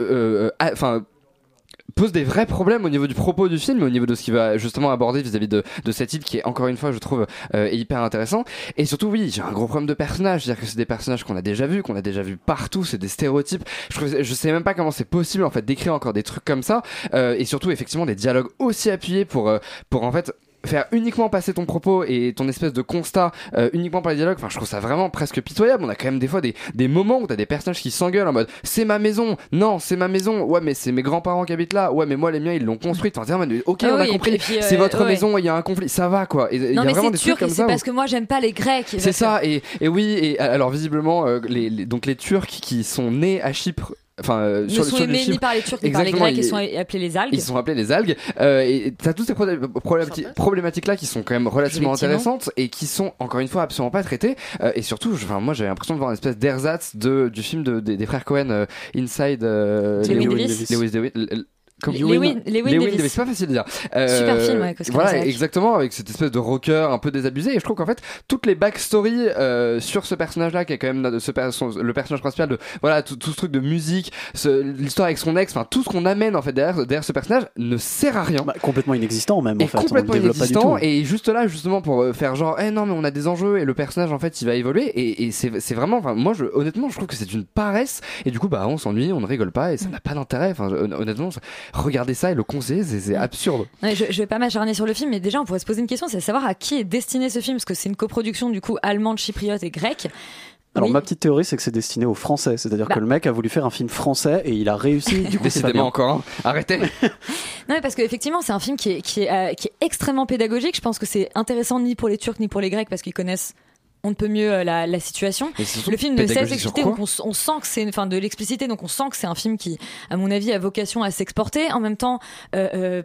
euh, enfin pose des vrais problèmes au niveau du propos du film, au niveau de ce qu'il va justement aborder vis-à-vis de, de cette île qui est encore une fois, je trouve, euh, hyper intéressant. Et surtout, oui, j'ai un gros problème de personnages, c'est-à-dire que c'est des personnages qu'on a déjà vus, qu'on a déjà vus partout, c'est des stéréotypes. Je, trouve, je sais même pas comment c'est possible en fait d'écrire encore des trucs comme ça, Euh, et surtout effectivement des dialogues aussi appuyés pour euh, pour en fait faire uniquement passer ton propos et ton espèce de constat euh, uniquement par les dialogues, enfin je trouve ça vraiment presque pitoyable. On a quand même des fois des, des moments où t'as des personnages qui s'engueulent en mode c'est ma maison, non c'est ma maison, ouais mais c'est mes grands-parents qui habitent là, ouais mais moi les miens ils l'ont construite. Enfin, c'est en mode, ok Ah on a oui, compris, puis, c'est euh, votre ouais. maison, il y a un conflit, ça va quoi. Et Il y Non a mais vraiment c'est comme c'est où- parce que moi j'aime pas les Grecs. c'est ça et, et oui et alors visiblement euh, les, les- donc les Turcs qui sont nés à Chypre enfin euh, Ne sur, sont sur le aimés film. ni par les Turcs ni par les Grecs, ils sont appelés les algues. ils sont appelés les algues. Euh, et t'as toutes ces problé- problématiques, problématiques là qui sont quand même relativement intéressantes et qui sont encore une fois absolument pas traitées. Euh, et surtout je- enfin moi j'avais l'impression de voir une espèce d'ersatz de du film de, des, des frères Cohen euh, Inside euh. Lewis Davis l- comme- Lewin- Lewin Davis. c'est pas facile à dire Super film avec Oscar voilà Isaac. exactement avec cette espèce de rocker un peu désabusé et je trouve qu'en fait toutes les backstories euh, sur ce personnage là qui est quand même ce per- son- le personnage principal de voilà tout, tout ce truc de musique l'histoire avec son ex enfin tout ce qu'on amène en fait derrière, derrière ce personnage ne sert à rien Bah, complètement inexistant même en fait. complètement développe pas du tout. inexistant et juste là justement pour euh, faire genre eh non mais on a des enjeux et le personnage en fait il va évoluer et, et c'est vraiment enfin moi je, honnêtement je trouve que c'est une paresse et du coup bah on s'ennuie on ne rigole pas et ça n'a pas d'intérêt enfin hon- honnêtement regardez ça et le conseiller c'est absurde Ouais, je, je vais pas m'acharner sur le film, mais déjà on pourrait se poser une question, c'est de savoir à qui est destiné ce film, parce que c'est une coproduction du coup allemande, chypriote et grecque. Alors Oui. ma petite théorie c'est que c'est destiné aux Français, c'est-à-dire Bah. que le mec a voulu faire un film français et il a réussi. Du coup, décidément encore hein. arrêtez Non, mais parce qu'effectivement, c'est un film qui est, qui, est, euh, qui est extrêmement pédagogique. Je pense que c'est intéressant ni pour les Turcs ni pour les Grecs parce qu'ils connaissent. On ne peut mieux euh, la, la situation. Le film ne cesse donc on, on sent que c'est une fin de l'explicité, donc on sent que c'est un film qui, à mon avis, a vocation à s'exporter. En même temps, euh, euh,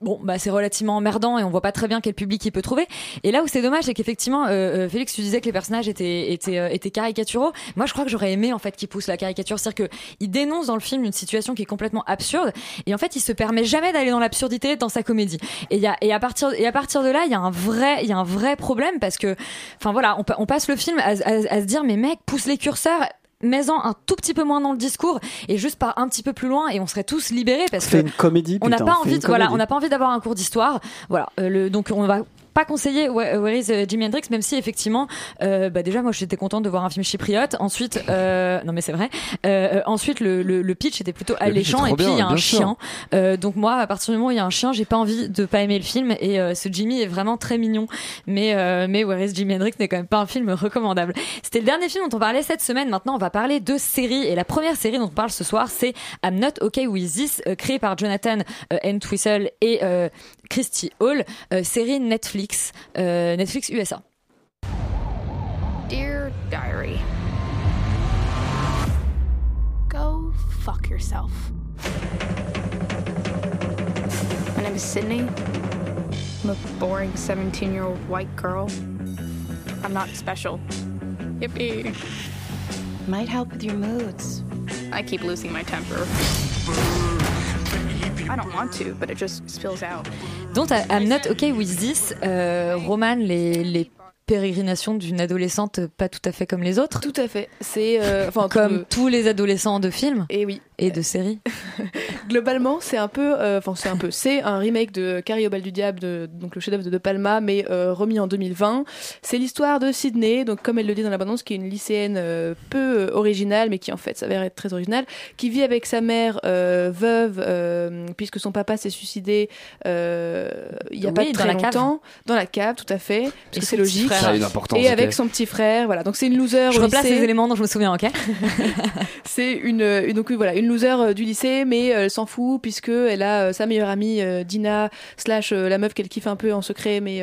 bon, bah c'est relativement emmerdant et on voit pas très bien quel public il peut trouver. Et là où c'est dommage, c'est qu'effectivement, euh, euh, Félix, tu disais que les personnages étaient étaient euh, étaient caricaturaux. Moi, je crois que j'aurais aimé en fait qu'ils poussent la caricature, c'est-à-dire que il dénonce dans le film une situation qui est complètement absurde et en fait, il se permet jamais d'aller dans l'absurdité dans sa comédie. Et y a et à partir et à partir de là, il y a un vrai il y a un vrai problème parce que, enfin voilà, on, pa- on passe le film à- à se dire mais mec, pousse les curseurs mets-en un tout petit peu moins dans le discours et juste par un petit peu plus loin et on serait tous libérés parce que une comédie. on n'a pas envie de, voilà on n'a pas envie d'avoir un cours d'histoire voilà euh, le, donc on va pas conseiller Where Where is euh, Jimi Hendrix même si effectivement euh, bah déjà moi j'étais contente de voir un film chypriote. Ensuite euh, non mais c'est vrai. Euh, euh, ensuite le, le, le pitch était plutôt alléchant et puis il y a un chien. Euh, donc moi à partir du moment où il y a un chien j'ai pas envie de pas aimer le film et euh, ce Jimmy est vraiment très mignon. Mais euh, mais Where is Jimi Hendrix n'est quand même pas un film recommandable. C'était le dernier film dont on parlait cette semaine. Maintenant on va parler de séries et la première série dont on parle ce soir c'est I'm Not Okay With This euh, créée par Jonathan euh, Entwistle et euh, Christy Hall. Euh, série Netflix euh, Netflix USA Dear Diary, go fuck yourself. My name is Sydney. I'm a boring 17 year old white girl. I'm not special. Yippee. Might help with your moods. I keep losing my temper. Dont I'm Not Okay With This euh, Roman les, les pérégrinations d'une adolescente pas tout à fait comme les autres? Tout à fait. C'est euh, enfin comme tout- tous les adolescents de films? Et oui et de séries Globalement, c'est un peu, euh, enfin c'est un peu, c'est un remake de Carrie au bal du diable, de, donc le chef-d'œuvre de De Palma, mais euh, remis en 2020. C'est l'histoire de Sydney, donc comme elle le dit dans l'abondance, qui est une lycéenne euh, peu originale, mais qui en fait s'avère être très originale, qui vit avec sa mère veuve, puisque son papa s'est suicidé il y a Oui, pas dans très la cave. longtemps, dans la cave, tout à fait, parce que c'est logique. frère. Ça a une importance, Et avec son petit frère, voilà. Donc c'est une loser je au replace lycée. les éléments dont je me souviens ok C'est une, une- donc oui, voilà une loser euh, du lycée, mais euh, elle s'en fout puisque elle a euh, sa meilleure amie Dina slash la meuf qu'elle kiffe un peu en secret, mais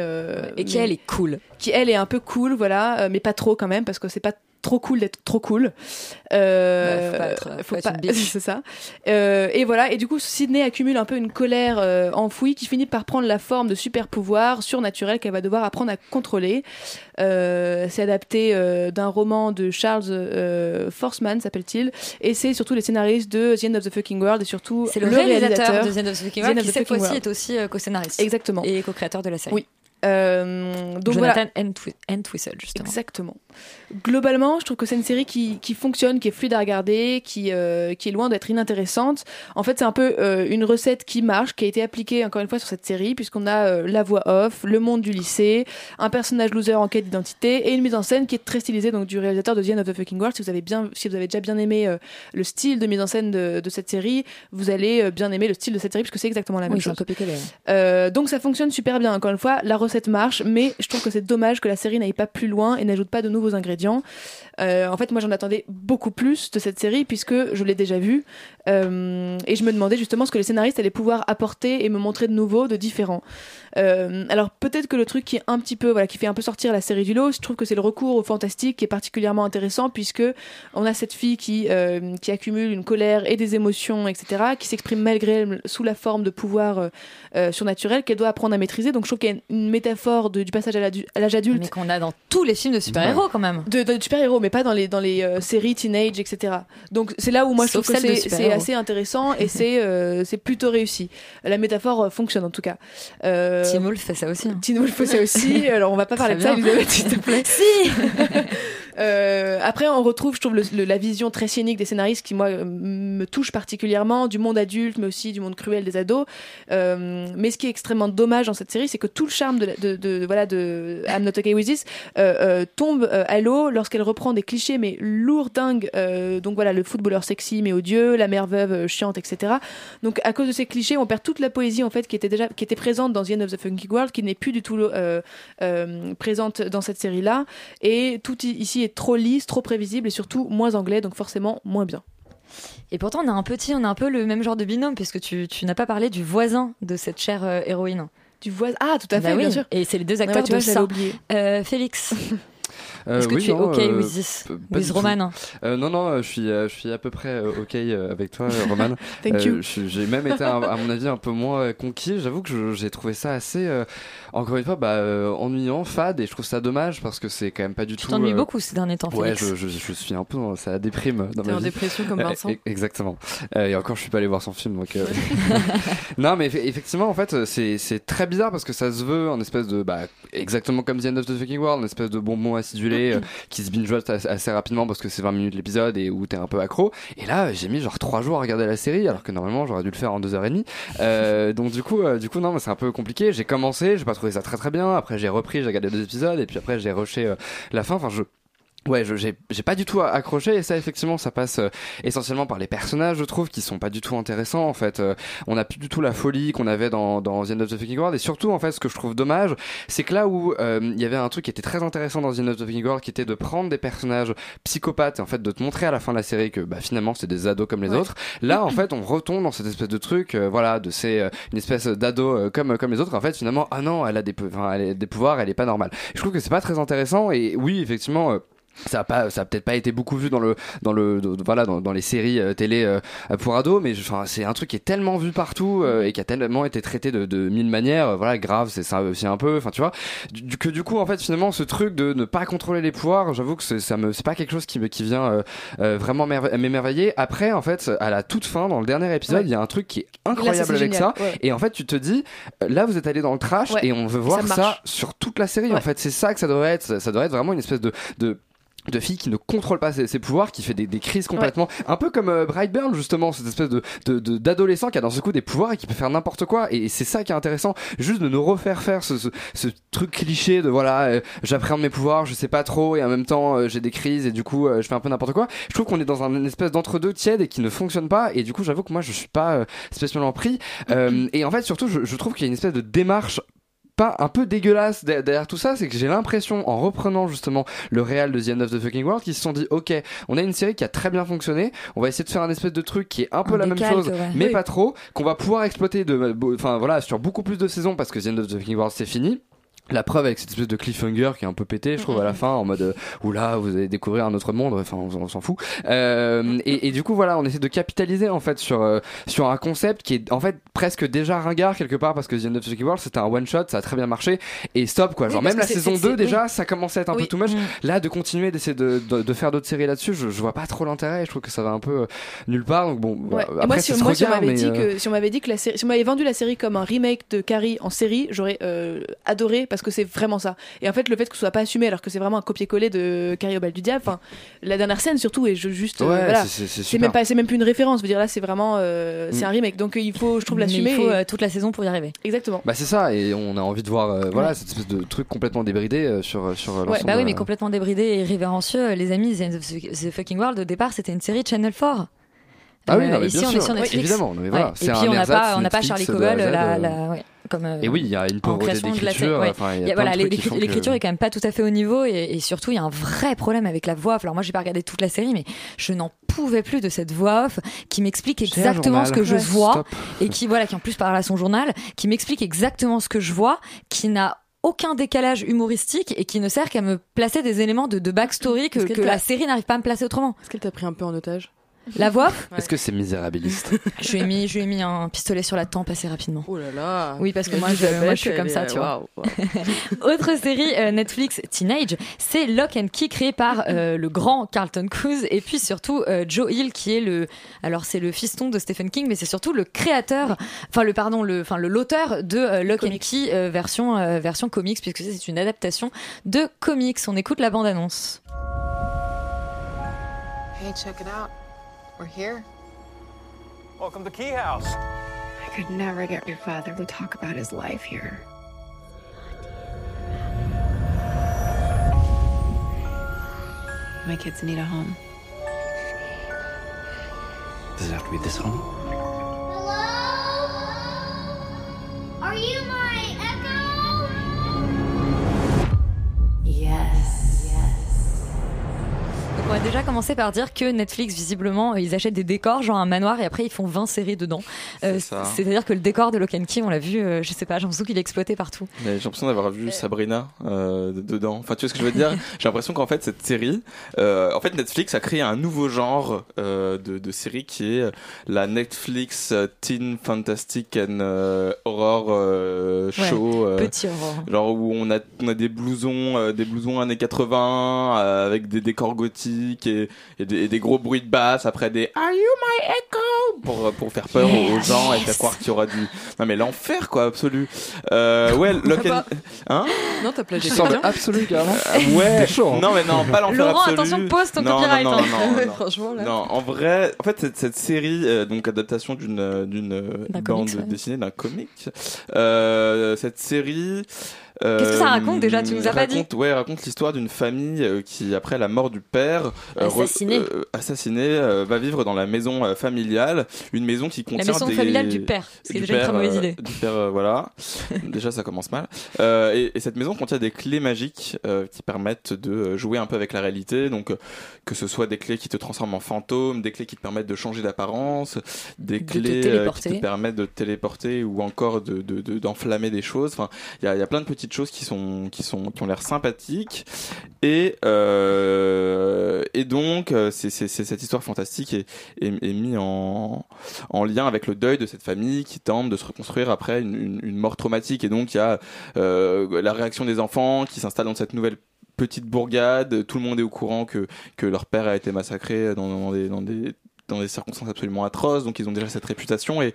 et qui mais- elle est cool qui elle est un peu cool, voilà, euh, mais pas trop quand même parce que c'est pas trop cool d'être trop cool. Euh, Ouais, faut pas être- faut être pas- c'est ça. Euh, et voilà, et du coup, Sydney accumule un peu une colère euh, enfouie qui finit par prendre la forme de super pouvoirs surnaturels qu'elle va devoir apprendre à contrôler. Euh, c'est adapté euh, d'un roman de Charles euh, Forceman, s'appelle-t-il, et c'est surtout les scénaristes de The End of the Fucking World et surtout c'est le, réalisateur, réalisateur de The End of the Fucking The World End qui the cette fois-ci est aussi euh, co-scénariste Exactement. et co-créateur de la série Oui. Euh, donc voilà. Jonathan Entwi- Entwistle, justement. Exactement. Globalement, je trouve que c'est une série qui, qui fonctionne, qui est fluide à regarder, qui, euh, qui est loin d'être inintéressante. En fait, c'est un peu euh, une recette qui marche, qui a été appliquée encore une fois sur cette série, puisqu'on a euh, la voix off, le monde du lycée, un personnage loser en quête d'identité et une mise en scène qui est très stylisée donc du réalisateur de The End of the Fucking World. Si vous avez bien, si vous avez déjà bien aimé le style de mise en scène de, de cette série, vous allez bien aimer le style de cette série puisque c'est exactement la même Oui, c'est un chose. donc ça fonctionne super bien. Encore une fois, la recette marche, mais je trouve que c'est dommage que la série n'aille pas plus loin et n'ajoute pas de nouveaux ingrédients. Euh, en fait, moi, j'en attendais beaucoup plus de cette série puisque je l'ai déjà vue Euh, et je me demandais justement ce que les scénaristes allaient pouvoir apporter et me montrer de nouveau, de différent. Euh, alors peut-être que le truc qui est un petit peu, voilà, qui fait un peu sortir la série du lot, je trouve que c'est le recours au fantastique qui est particulièrement intéressant puisque on a cette fille qui qui accumule une colère et des émotions, etc., qui s'exprime malgré elle sous la forme de pouvoirs surnaturels qu'elle doit apprendre à maîtriser. Donc je trouve qu'il y a une métaphore de- du passage à l'âge adulte. Mais qu'on a dans tous les films de super-héros quand même. De, de super-héros, mais pas dans les, dans les euh, séries teenage, etc. Donc c'est là où moi je trouve que c'est assez intéressant et c'est euh, c'est plutôt réussi. La métaphore euh, fonctionne en tout cas. Euh, Wolf fait ça aussi. hein. Wolf fait ça aussi. Alors on va pas parler de ça. Elisabeth, s'il te plaît. Si Euh, après, on retrouve, je trouve, la vision très cynique des scénaristes qui, moi, euh, me touche particulièrement, du monde adulte, mais aussi du monde cruel des ados. Euh, mais ce qui est extrêmement dommage dans cette série, c'est que tout le charme de, de, de- voilà, de I'm Not Okay With This euh, euh, tombe euh, à l'eau lorsqu'elle reprend des clichés, mais lourdingues. Euh, donc voilà, le footballeur sexy mais odieux, la mère veuve chiante, etc. Donc à cause de ces clichés, on perd toute la poésie en fait qui était déjà qui était présente dans The End of the Funky World, qui n'est plus du tout présente dans cette série-là. Et tout ici est trop lisse, trop prévisible et surtout moins anglais, donc forcément moins bien. Et pourtant, on a un petit, on a un peu le même genre de binôme, puisque tu, tu n'as pas parlé du voisin de cette chère euh, héroïne. Du voisin Ah, tout à Bah fait, oui. bien sûr. Et c'est les deux acteurs ouais, tu vois, de l'avais ça. oublié. Euh, Félix, est-ce que oui, tu es non, OK euh, with this du tout. Roman Euh, Non, non, euh, je suis, euh, je suis à peu près euh, OK euh, avec toi, euh, Roman. Thank Euh, you. J'ai même été, à, mon avis, un peu moins euh, conquis. J'avoue que j'ai trouvé ça assez, euh, encore une fois, bah, euh, ennuyant, fade, et je trouve ça dommage parce que c'est quand même pas du Tu tout. t'ennuies euh, beaucoup ces derniers temps, Ouais, je, je, je suis un peu dans ça déprime dans ma en vie. dépression comme Euh, Vincent. e- exactement. Euh, et encore, je suis pas allé voir son film, donc. euh, non, mais eff- effectivement, en fait, c'est c'est très bizarre parce que ça se veut en espèce de, bah, exactement comme The End of the Fucking World, une espèce de bonbon acidulé euh, qui se binge assez, rapidement parce que c'est 20 minutes l'épisode et où t'es un peu accro. Et là, j'ai mis genre 3 jours à regarder la série alors que normalement j'aurais dû le faire en 2h30. Euh, donc du coup, euh, du coup, non, mais c'est un peu compliqué. J'ai commencé, j'ai pas trouvé ça très très bien. Après, j'ai repris, j'ai regardé deux épisodes et puis après, j'ai rushé euh, la fin. Enfin, je Ouais, j'ai j'ai pas du tout accroché et ça effectivement ça passe euh, essentiellement par les personnages je trouve qui sont pas du tout intéressants en fait. Euh, on a plus du tout la folie qu'on avait dans dans The End of the Fucking World et surtout en fait ce que je trouve dommage c'est que là où euh, il y avait un truc qui était très intéressant dans The End of the Fucking World qui était de prendre des personnages psychopathes et en fait de te montrer à la fin de la série que bah finalement c'est des ados comme les Ouais. autres. Là en fait on retombe dans cette espèce de truc euh, voilà de ces euh, une espèce d'ado euh, comme comme les autres en fait finalement ah non elle a des elle a des pouvoirs elle est pas normale. Je trouve que c'est pas très intéressant et oui effectivement euh, ça a pas ça a peut-être pas été beaucoup vu dans le dans le dans- voilà dans, dans les séries euh, télé euh, pour ados mais enfin c'est un truc qui est tellement vu partout euh, et qui a tellement été traité de, de mille manières voilà grave c'est ça aussi un peu enfin tu vois. Du, que du coup en fait finalement ce truc de ne pas contrôler les pouvoirs j'avoue que ça me c'est pas quelque chose qui me qui vient euh, vraiment merve- m'émerveiller. Après en fait à la toute fin dans le dernier épisode il y a un truc qui est incroyable avec génial, ça ouais. et en fait tu te dis là vous êtes allé dans le trash Ouais. et on veut voir ça, sur toute la série en fait. C'est ça que ça devrait être ça, ça devrait être vraiment une espèce de, de de fille qui ne contrôle pas ses, ses pouvoirs, qui fait des, des crises complètement, un peu comme euh, Brightburn justement, cette espèce de de- de- d'adolescent qui a dans ce coup des pouvoirs et qui peut faire n'importe quoi. Et, c'est ça qui est intéressant, juste de nous refaire faire ce, ce, ce truc cliché de voilà, euh, j'appréhende mes pouvoirs, je sais pas trop, et en même temps euh, j'ai des crises et du coup euh, je fais un peu n'importe quoi. Je trouve qu'on est dans un, une espèce d'entre-deux tiède et qui ne fonctionne pas. Et du coup, j'avoue que moi je suis pas euh, spécialement pris. Euh, et en fait, surtout, je, je trouve qu'il y a une espèce de démarche pas un peu dégueulasse derrière tout ça, c'est que j'ai l'impression, en reprenant justement le réel de The End of the Fucking World, qu'ils se sont dit, ok, on a une série qui a très bien fonctionné, on va essayer de faire un espèce de truc qui est un peu Un la même chose, ouais. mais Oui. pas trop, qu'on va pouvoir exploiter de, enfin voilà, sur beaucoup plus de saisons parce que The End of the Fucking World c'est fini. La preuve avec cette espèce de cliffhanger qui est un peu pété, je trouve, à la fin, en mode, euh, oula, vous allez découvrir un autre monde, enfin, on, on s'en fout. Euh, et, et du coup, voilà, on essaie de capitaliser, en fait, sur, euh, sur un concept qui est, en fait, presque déjà ringard, quelque part, parce que The End of the World, c'était un one-shot, ça a très bien marché, et stop, quoi. Genre, même la saison c'est- 2, c'est- déjà, oui. ça commençait à être un Oui. peu too much. Mm. Là, de continuer d'essayer de, de, de faire d'autres séries là-dessus, je, je vois pas trop l'intérêt, je trouve que ça va un peu euh, nulle part, donc bon, Ouais. après, moi, si, se moi, si on m'avait dit euh, que si on m'avait dit que la série, si on m'avait vendu la série comme un remake de Carrie en série, j'aurais euh, adoré parce parce que c'est vraiment ça. Et en fait, le fait que ce soit pas assumé alors que c'est vraiment un copier-coller de Carrie au bal du diable, enfin, la dernière scène surtout est je- juste. euh, Ouais, voilà. c'est- même, pas- c'est même plus une référence. Je veux dire, là, c'est vraiment. euh, c'est Mm. un remake. Donc il faut, je trouve, l'assumer. il faut et- euh, toute la saison pour y arriver. Exactement. Bah c'est ça, et on a envie de voir euh, voilà cette espèce de truc complètement débridé euh, sur sur Ouais, l'ensemble. bah oui, mais euh, complètement débridé et irrévérencieux. Les amis, The, The Fucking World, au départ, c'était une série de Channel 4. Ah oui, non, mais Euh, ici, bien on sûr. est sur Oui, Netflix. évidemment, non, mais voilà, Ouais. c'est Et un puis, on n'a pas, on n'a pas Netflix Charlie Cobble, la, euh. la- ouais, comme, euh, Et oui, il y a une en pauvreté création de la d'écriture, série, ouais. enfin, il y a Il y a- plein de voilà, trucs qui l'écri- font que- l'écriture est quand même pas tout à fait au niveau et, et surtout il y a un vrai problème avec la voix off. Alors moi j'ai pas regardé toute la série mais je n'en pouvais plus de cette voix off qui m'explique exactement ce que je Ouais. vois Stop. et qui voilà qui en plus parle à son journal, qui m'explique exactement ce que je vois, qui n'a aucun décalage humoristique et qui ne sert qu'à me placer des éléments de, de backstory que, que la série n'arrive pas à me placer autrement. Est-ce qu'elle t'a pris un peu en otage? La voix Est-ce que c'est misérabiliste je lui ai mis, je lui ai mis un pistolet sur la tempe assez rapidement. Oh là là. Oui, parce que moi, je, moi, je suis comme est- ça, tu vois. Autre série euh, Netflix Teenage, c'est Lock and Key créé par euh, le grand Carlton Cuse et puis surtout euh, Joe Hill qui est le, alors c'est le fiston de Stephen King, mais c'est surtout le créateur, enfin le pardon, le, enfin le l'auteur de euh, Lock and Key euh, version euh, version comics puisque c'est une adaptation de comics. On écoute la bande annonce. Hey, check it out. We're here. Welcome to Key House. I could never get your father to talk about his life here. My kids need a home. Does it have to be this home? Hello? Are you my echo? Yes. On va déjà commencer par dire que Netflix, visiblement, euh, ils achètent des décors, genre un manoir, et après ils font 20 séries dedans. Euh. C'est-à-dire que le décor de Lock and Key, on l'a vu, euh, je sais pas, j'ai l'impression qu'il est exploité partout. J'ai l'impression d'avoir vu Sabrina euh, de- dedans. Enfin, tu vois ce que je veux dire? J'ai l'impression qu'en fait cette série, euh, en fait Netflix a créé un nouveau genre euh, de, de série qui est la Netflix Teen Fantastic and euh, Horror euh, Ouais, Show. euh, petit horror. Genre où on a on a des blousons, euh, des blousons années 80 euh, avec des décors gothiques et, et des, et des gros bruits de basse. Après des Are you my echo? Pour pour faire peur aux- aux gens et faire croire qu'il y aura du non mais l'enfer quoi absolu. Euh, ouais, Lock and... Pas- hein? Non, t'as plagié quelqu'un absolu carrément. Euh, ouais, chaud, hein. non mais non, pas l'enfer Laurent, absolu. attention, pose ton non, copyright, Non, non, hein. non, non, non. Franchement, là. Non, en vrai, en fait, cette, cette série, euh, donc adaptation d'une d'une D'un bande comics, ouais. dessinée, d'un comic, euh, cette série. Euh, Qu'est-ce que ça raconte déjà Tu nous as pas dit raconte, Ouais, raconte l'histoire d'une famille euh, qui, après la mort du père, euh, re- Assassinée. euh, assassiné, euh, va vivre dans la maison euh, familiale, une maison qui contient maison des- familiale du père, ce qui est du déjà une très mauvaise euh, idée. du père, euh, voilà. déjà, ça commence mal. Euh, et, et cette maison contient des clés magiques euh, qui permettent de euh, jouer un peu avec la réalité. Donc, euh, que ce soit des clés qui te transforment en fantôme, des clés qui te permettent de changer d'apparence, des De clés euh, qui te permettent de te téléporter ou encore de de- de- d'enflammer des choses. Enfin, il y y a plein de petites choses qui sont qui sont qui ont l'air sympathiques. Et euh, et donc, euh, c'est cette histoire fantastique est, est, est mis en en lien avec le deuil de cette famille qui tente de se reconstruire après une, mort traumatique. Et donc, il y a euh, la réaction des enfants qui s'installent dans cette nouvelle petite bourgade. Tout le monde est au courant que que leur père a été massacré dans des dans des circonstances absolument atroces, donc ils ont déjà cette réputation et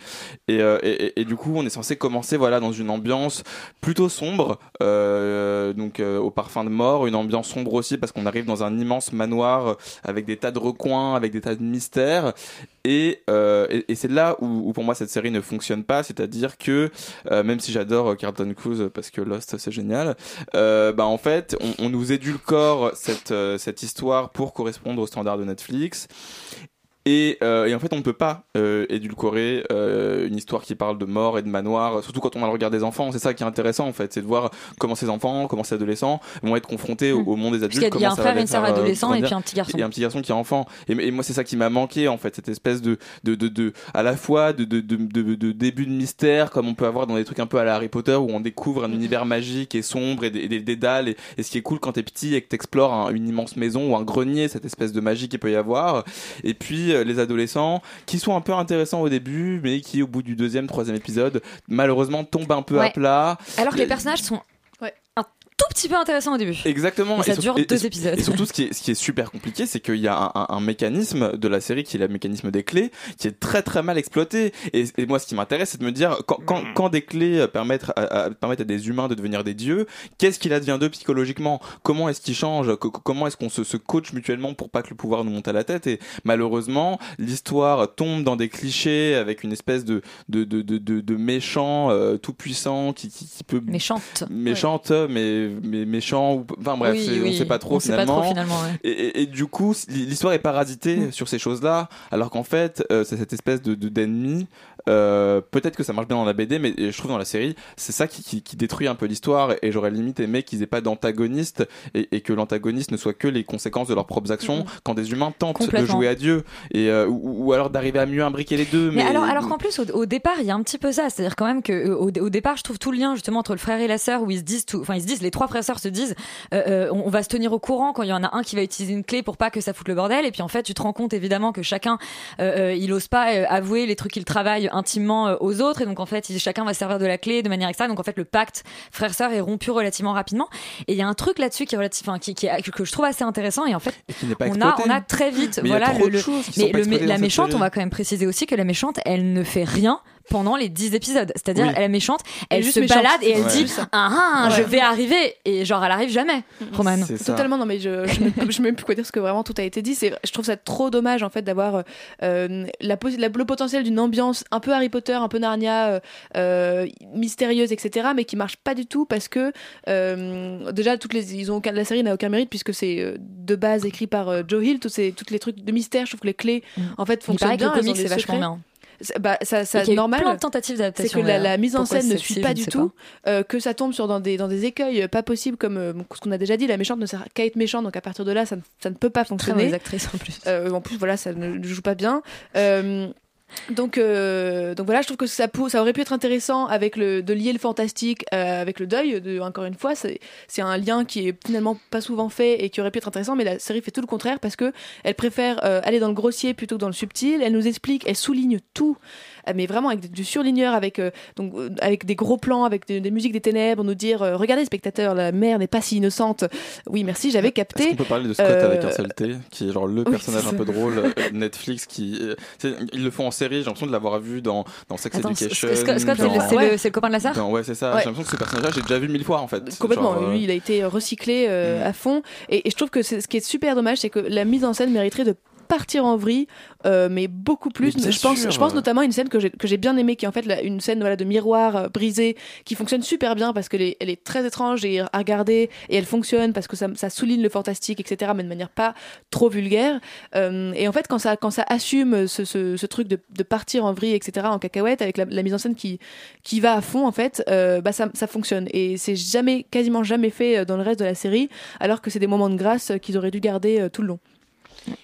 euh, et, et- et du coup on est censé commencer voilà dans une ambiance plutôt sombre, euh, donc euh, au parfum de mort, une ambiance sombre aussi parce qu'on arrive dans un immense manoir avec des tas de recoins, avec des tas de mystères et, euh, et, et c'est là où, où pour moi cette série ne fonctionne pas, c'est-à-dire que euh, même si j'adore euh, Carlton Cruise parce que Lost c'est génial, euh, bah en fait on, on nous édulcore cette euh, cette histoire pour correspondre aux standards de Netflix. Et, euh, et en fait, on ne peut pas euh, édulcorer euh, une histoire qui parle de mort et de manoir, surtout quand on a le regard des enfants. C'est ça qui est intéressant, en fait, c'est de voir comment ces enfants, comment ces adolescents vont être confrontés au, au monde des adultes. Parce qu'il y a un frère et une sœur euh, adolescents et puis un petit garçon. Et un petit garçon qui est enfant. Et, et moi, c'est ça qui m'a manqué, en fait, cette espèce de, de, de, de à la fois de, de, de, début de mystère, comme on peut avoir dans des trucs un peu à la Harry Potter, où on découvre un univers magique et sombre et des, dédales. Et, et ce qui est cool quand t'es petit et que t'explores un- une immense maison ou un grenier, cette espèce de magie qu'il peut y avoir. Et puis, euh, les adolescents, qui sont un peu intéressants au début, mais qui, au bout du deuxième, troisième épisode, malheureusement, tombent un peu à plat. Alors que les Et- personnages sont tout petit petit peu intéressant au début. Exactement. Et ça dure et- deux et- épisodes. Et surtout, ce qui est, ce qui est super compliqué, c'est qu'il y a un, un- un mécanisme de la série qui est le mécanisme des clés, qui est très très mal exploité. Et, et moi, ce qui m'intéresse, c'est de me dire, quand, quand, quand des clés euh, permettent à, à- permettent à des humains de devenir des dieux, qu'est-ce qu'il advient d'eux psychologiquement? Comment est-ce qu'ils changent? Co- Comment est-ce qu'on se, se coach mutuellement pour pas que le pouvoir nous monte à la tête? Et malheureusement, l'histoire tombe dans des clichés avec une espèce de de de de, de, de méchant euh, tout puissant qui, qui, qui peut Méchante. méchante mais, mais méchant ou enfin bref Oui, on oui. sait pas trop On sait pas finalement, trop, finalement, ouais. Et, et- et du coup l'histoire est parasitée sur ces choses là alors qu'en fait euh, c'est cette espèce de- d'ennemi euh, peut-être que ça marche bien dans la BD mais je trouve dans la série c'est ça qui, qui, qui détruit un peu l'histoire et j'aurais limite aimé qu'ils aient pas d'antagoniste et, et que l'antagoniste ne soit que les conséquences de leurs propres actions Mhm. quand des humains tentent de jouer à Dieu et euh, ou, ou alors d'arriver à mieux imbriquer les deux Mais, mais, alors, alors qu'en plus, au, au départ, il y a un petit peu ça. C'est-à-dire quand même que euh, au, au départ, je trouve tout le lien justement entre le frère et la sœur, où ils se disent, enfin ils se disent, les trois frères et sœurs se disent, euh, on, on va se tenir au courant quand il y en a un qui va utiliser une clé pour pas que ça foute le bordel. Et puis en fait, tu te rends compte évidemment que chacun, il ose pas avouer les trucs qu'il travaille intimement euh, aux autres, et donc en fait, chacun va se servir de la clé de manière extra. Donc en fait, le pacte frère-sœur est rompu relativement rapidement. Et il y a un truc là-dessus qui est relatif, enfin, qui, qui est- que je trouve assez intéressant. Et en fait, qui n'est pas on a, on a très vite, Mais voilà, le, le- mais le- la méchante, on va quand même préciser aussi que la méchante, elle ne fait rien pendant les 10 épisodes. C'est-à-dire, Oui. la méchante, Elle est elle juste se méchante. balade et elle Ouais. dit ça. Ah, ah, je vais arriver. Et genre, elle arrive jamais, Roman. Totalement, non mais je je ne je sais même plus quoi dire parce que vraiment tout a été dit. C'est, je trouve ça trop dommage en fait d'avoir euh, la, la- le potentiel d'une ambiance un peu Harry Potter, un peu Narnia, euh, euh, mystérieuse, etc. Mais qui marche pas du tout parce que euh, déjà toutes les ils ont aucun, la série n'a aucun mérite puisque c'est euh, de base écrit par euh, Joe Hill. Tous ces toutes les trucs de mystère, je trouve que les clés en fait fonctionnent paraît que bien. le c'est vachement secrets. bien. Bah, ça, ça qu'il y a eu normal. plein de tentatives C'est d'adaptation, que la, mise en scène ne suit pas du tout, euh, que ça tombe sur dans des, dans des écueils pas possibles comme euh, ce qu'on a déjà dit, la méchante ne sert qu'à être méchante, donc à partir de là, ça ne, ça ne peut pas Très fonctionner. mauvaise actrice en plus. Euh, en plus, voilà, ça ne joue pas bien. Donc, euh, donc voilà, je trouve que ça, ça aurait pu être intéressant avec le, de lier le fantastique euh, avec le deuil. De, encore une fois, c'est un lien qui est finalement pas souvent fait et qui aurait pu être intéressant, mais la série fait tout le contraire parce que elle préfère euh, aller dans le grossier plutôt que dans le subtil. Elle nous explique, elle souligne tout, mais vraiment avec du surligneur, avec euh, donc euh, avec des gros plans, avec des, des musiques des ténèbres, nous dire euh, regardez spectateurs, la mère n'est pas si innocente. Oui, merci, j'avais capté. Est-ce qu'on peut parler de Scott Euh, avec un seul T, qui est genre le personnage un peu drôle euh, Netflix qui, euh, ils le font en série. J'ai l'impression de l'avoir vu dans dans Sex Attends, Education. Scott- Scott, c'est le- dans- c'est le- c'est le copain de la sœur dans- Ouais, c'est ça. Ouais. J'ai l'impression que ce personnage-là, j'ai déjà vu mille fois en fait. Complètement, Genre, euh, lui il a été recyclé euh, à fond et, et je trouve que ce qui est super dommage c'est que la mise en scène mériterait de partir en vrille euh, mais beaucoup plus. Mais je pense sûr. je pense notamment à une scène que j'ai bien aimée qui est en fait la- une scène voilà de miroir euh, brisé qui fonctionne super bien parce qu'elle est elle est très étrange et à regarder et elle fonctionne parce que ça, ça souligne le fantastique etc mais de manière pas trop vulgaire. Euh, et en fait quand ça quand ça assume ce, ce, ce truc de, de partir en vrille etc en cacahuète avec la, la mise en scène qui qui va à fond en fait bah ça, ça fonctionne. Et c'est jamais quasiment jamais fait dans le reste de la série alors que c'est des moments de grâce qu'ils auraient dû garder tout le long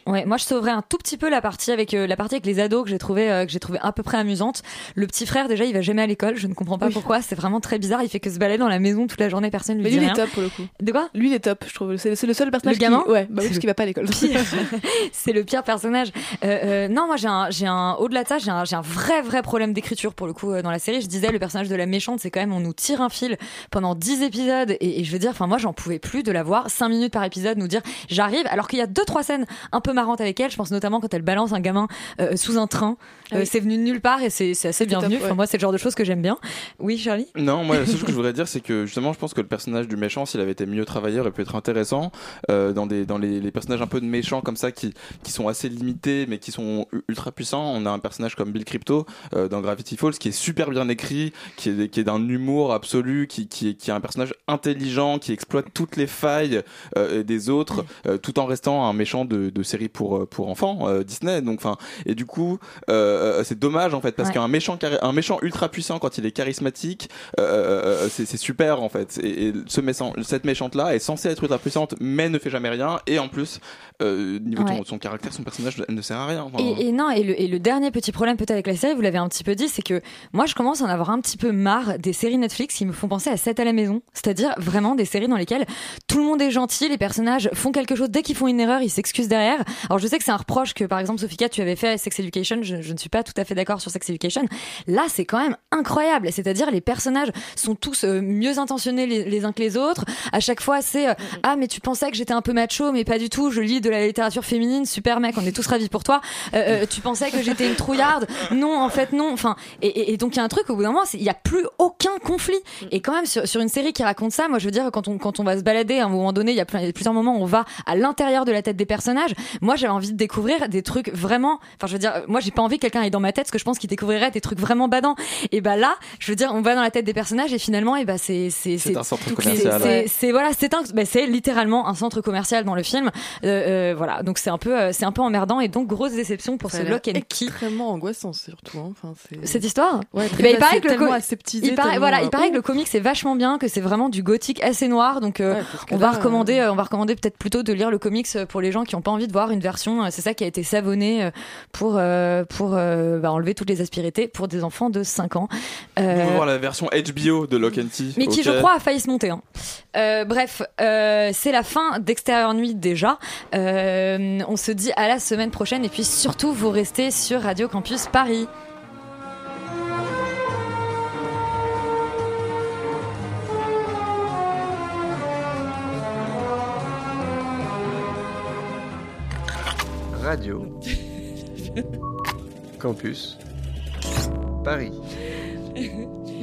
Ouais, moi je sauverais un tout petit peu la partie avec euh, la partie avec les ados que j'ai trouvé euh, que j'ai trouvé à peu près amusante. Le petit frère déjà, il va jamais à l'école, je ne comprends pas pourquoi, c'est vraiment très bizarre, il fait que se balader dans la maison toute la journée, personne lui mais dit lui il est top pour le coup. De quoi? Lui il est top je trouve. C'est le seul personnage Le gamin? Qui... ouais bah oui, parce qu'il va pas à l'école. c'est le pire personnage. Euh, non, moi j'ai un, j'ai un, au-delà de ça, j'ai un, j'ai un vrai, vrai problème d'écriture pour le coup dans la série. Je disais, le personnage de la méchante, c'est quand même, on nous tire un fil pendant 10 épisodes. Et, et je veux dire, enfin moi j'en pouvais plus de la voir 5 minutes par épisode nous dire j'arrive, alors qu'il y a deux trois scènes un peu marrantes avec elle. Je pense notamment quand elle balance un gamin euh, sous un train. Euh, Ah oui. C'est venu de nulle part et c'est, assez top, bienvenu. Enfin ouais. moi c'est le genre de choses que j'aime bien. Oui, Charlie? Non, moi, la seule chose que je voudrais dire, c'est que justement, je pense que le personnage du méchant, s'il avait été mieux travaillé, aurait pu être intéressant. Euh, dans des, dans les, les personnages un peu de méchants comme ça, qui, qui sont assez limités, mais qui sont ultra puissants. On a un personnage comme Bill Crypto euh, dans Gravity Falls, qui est super bien écrit, qui est, qui est d'un humour absolu, qui, qui, est, qui est un personnage intelligent, qui exploite toutes les failles euh, des autres, euh, tout en restant un méchant de, de série pour, euh, pour enfants euh, Disney. Donc, enfin, et du coup, euh, c'est dommage en fait, parce Ouais. qu'un méchant, un méchant ultra puissant quand il est charismatique, c'est c'est super en fait. Et, et ce méchant, cette méchante là est censée être ultra puissante, mais ne fait jamais rien. Et en plus, euh, niveau de Ouais. son, son caractère, son personnage elle ne sert à rien. Enfin, Et, et non, et le, et le dernier petit problème peut-être avec la série, vous l'avez un petit peu dit, c'est que moi je commence à en avoir un petit peu marre des séries Netflix qui me font penser à 7 à la maison. C'est-à-dire vraiment des séries dans lesquelles tout le monde est gentil, les personnages font quelque chose, dès qu'ils font une erreur, ils s'excusent derrière. Alors je sais que c'est un reproche que par exemple Sophia tu avais fait à Sex Education, je, je ne suis pas tout à fait d'accord sur Sex Education. Là c'est quand même incroyable, c'est-à-dire les personnages sont tous euh, mieux intentionnés les, les uns que les autres. À chaque fois c'est euh, ah mais tu pensais que j'étais un peu macho mais pas du tout, je lis de la littérature féminine, super mec, on est tous ravis pour toi. Euh, euh, tu pensais que j'étais une trouillarde, non en fait non. Enfin et, et- et donc il y a un truc au bout d'un moment, il y a plus aucun conflit. Et quand même sur, sur une série qui raconte ça, moi je veux dire quand on quand on va se balader à un moment donné, il y a, plusieurs moments où on va à l'intérieur de la tête des personnages. Moi j'avais envie de découvrir des trucs vraiment. Enfin je veux dire, moi j'ai pas envie que quelqu'un aille dans ma tête, parce que je pense qu'il découvrirait des trucs vraiment badants. Et bah là, je veux dire, on va dans la tête des personnages et finalement, et bah c'est c'est C'est voilà, c'est un, bah, c'est littéralement un centre commercial dans le film. Euh, euh, voilà, donc c'est un peu euh, c'est un peu emmerdant et donc grosse déception pour Ça ce Lock and Key. extrêmement angoissant surtout. hein. Enfin, c'est- Cette histoire Ouais, très ben, il paraît que le il paraît, voilà, euh, il paraît ouh. que le comic c'est vachement bien, que c'est vraiment du gothique assez noir. Donc euh, on va là, recommander, euh, on va recommander peut-être plutôt de lire le comics euh, pour les gens qui n'ont pas envie de voir une version. euh, C'est ça qui a été savonné euh, pour euh, pour euh, bah, enlever toutes les aspérités pour des enfants de 5 ans. Euh, on va voir la version HBO de Lock and Key. mais qui, je crois, a failli se monter. hein. Euh, bref, euh, c'est la fin d'Extérieur Nuit déjà. Euh, on se dit à la semaine prochaine et puis surtout, vous restez sur Radio Campus Paris. Radio. Campus. Paris.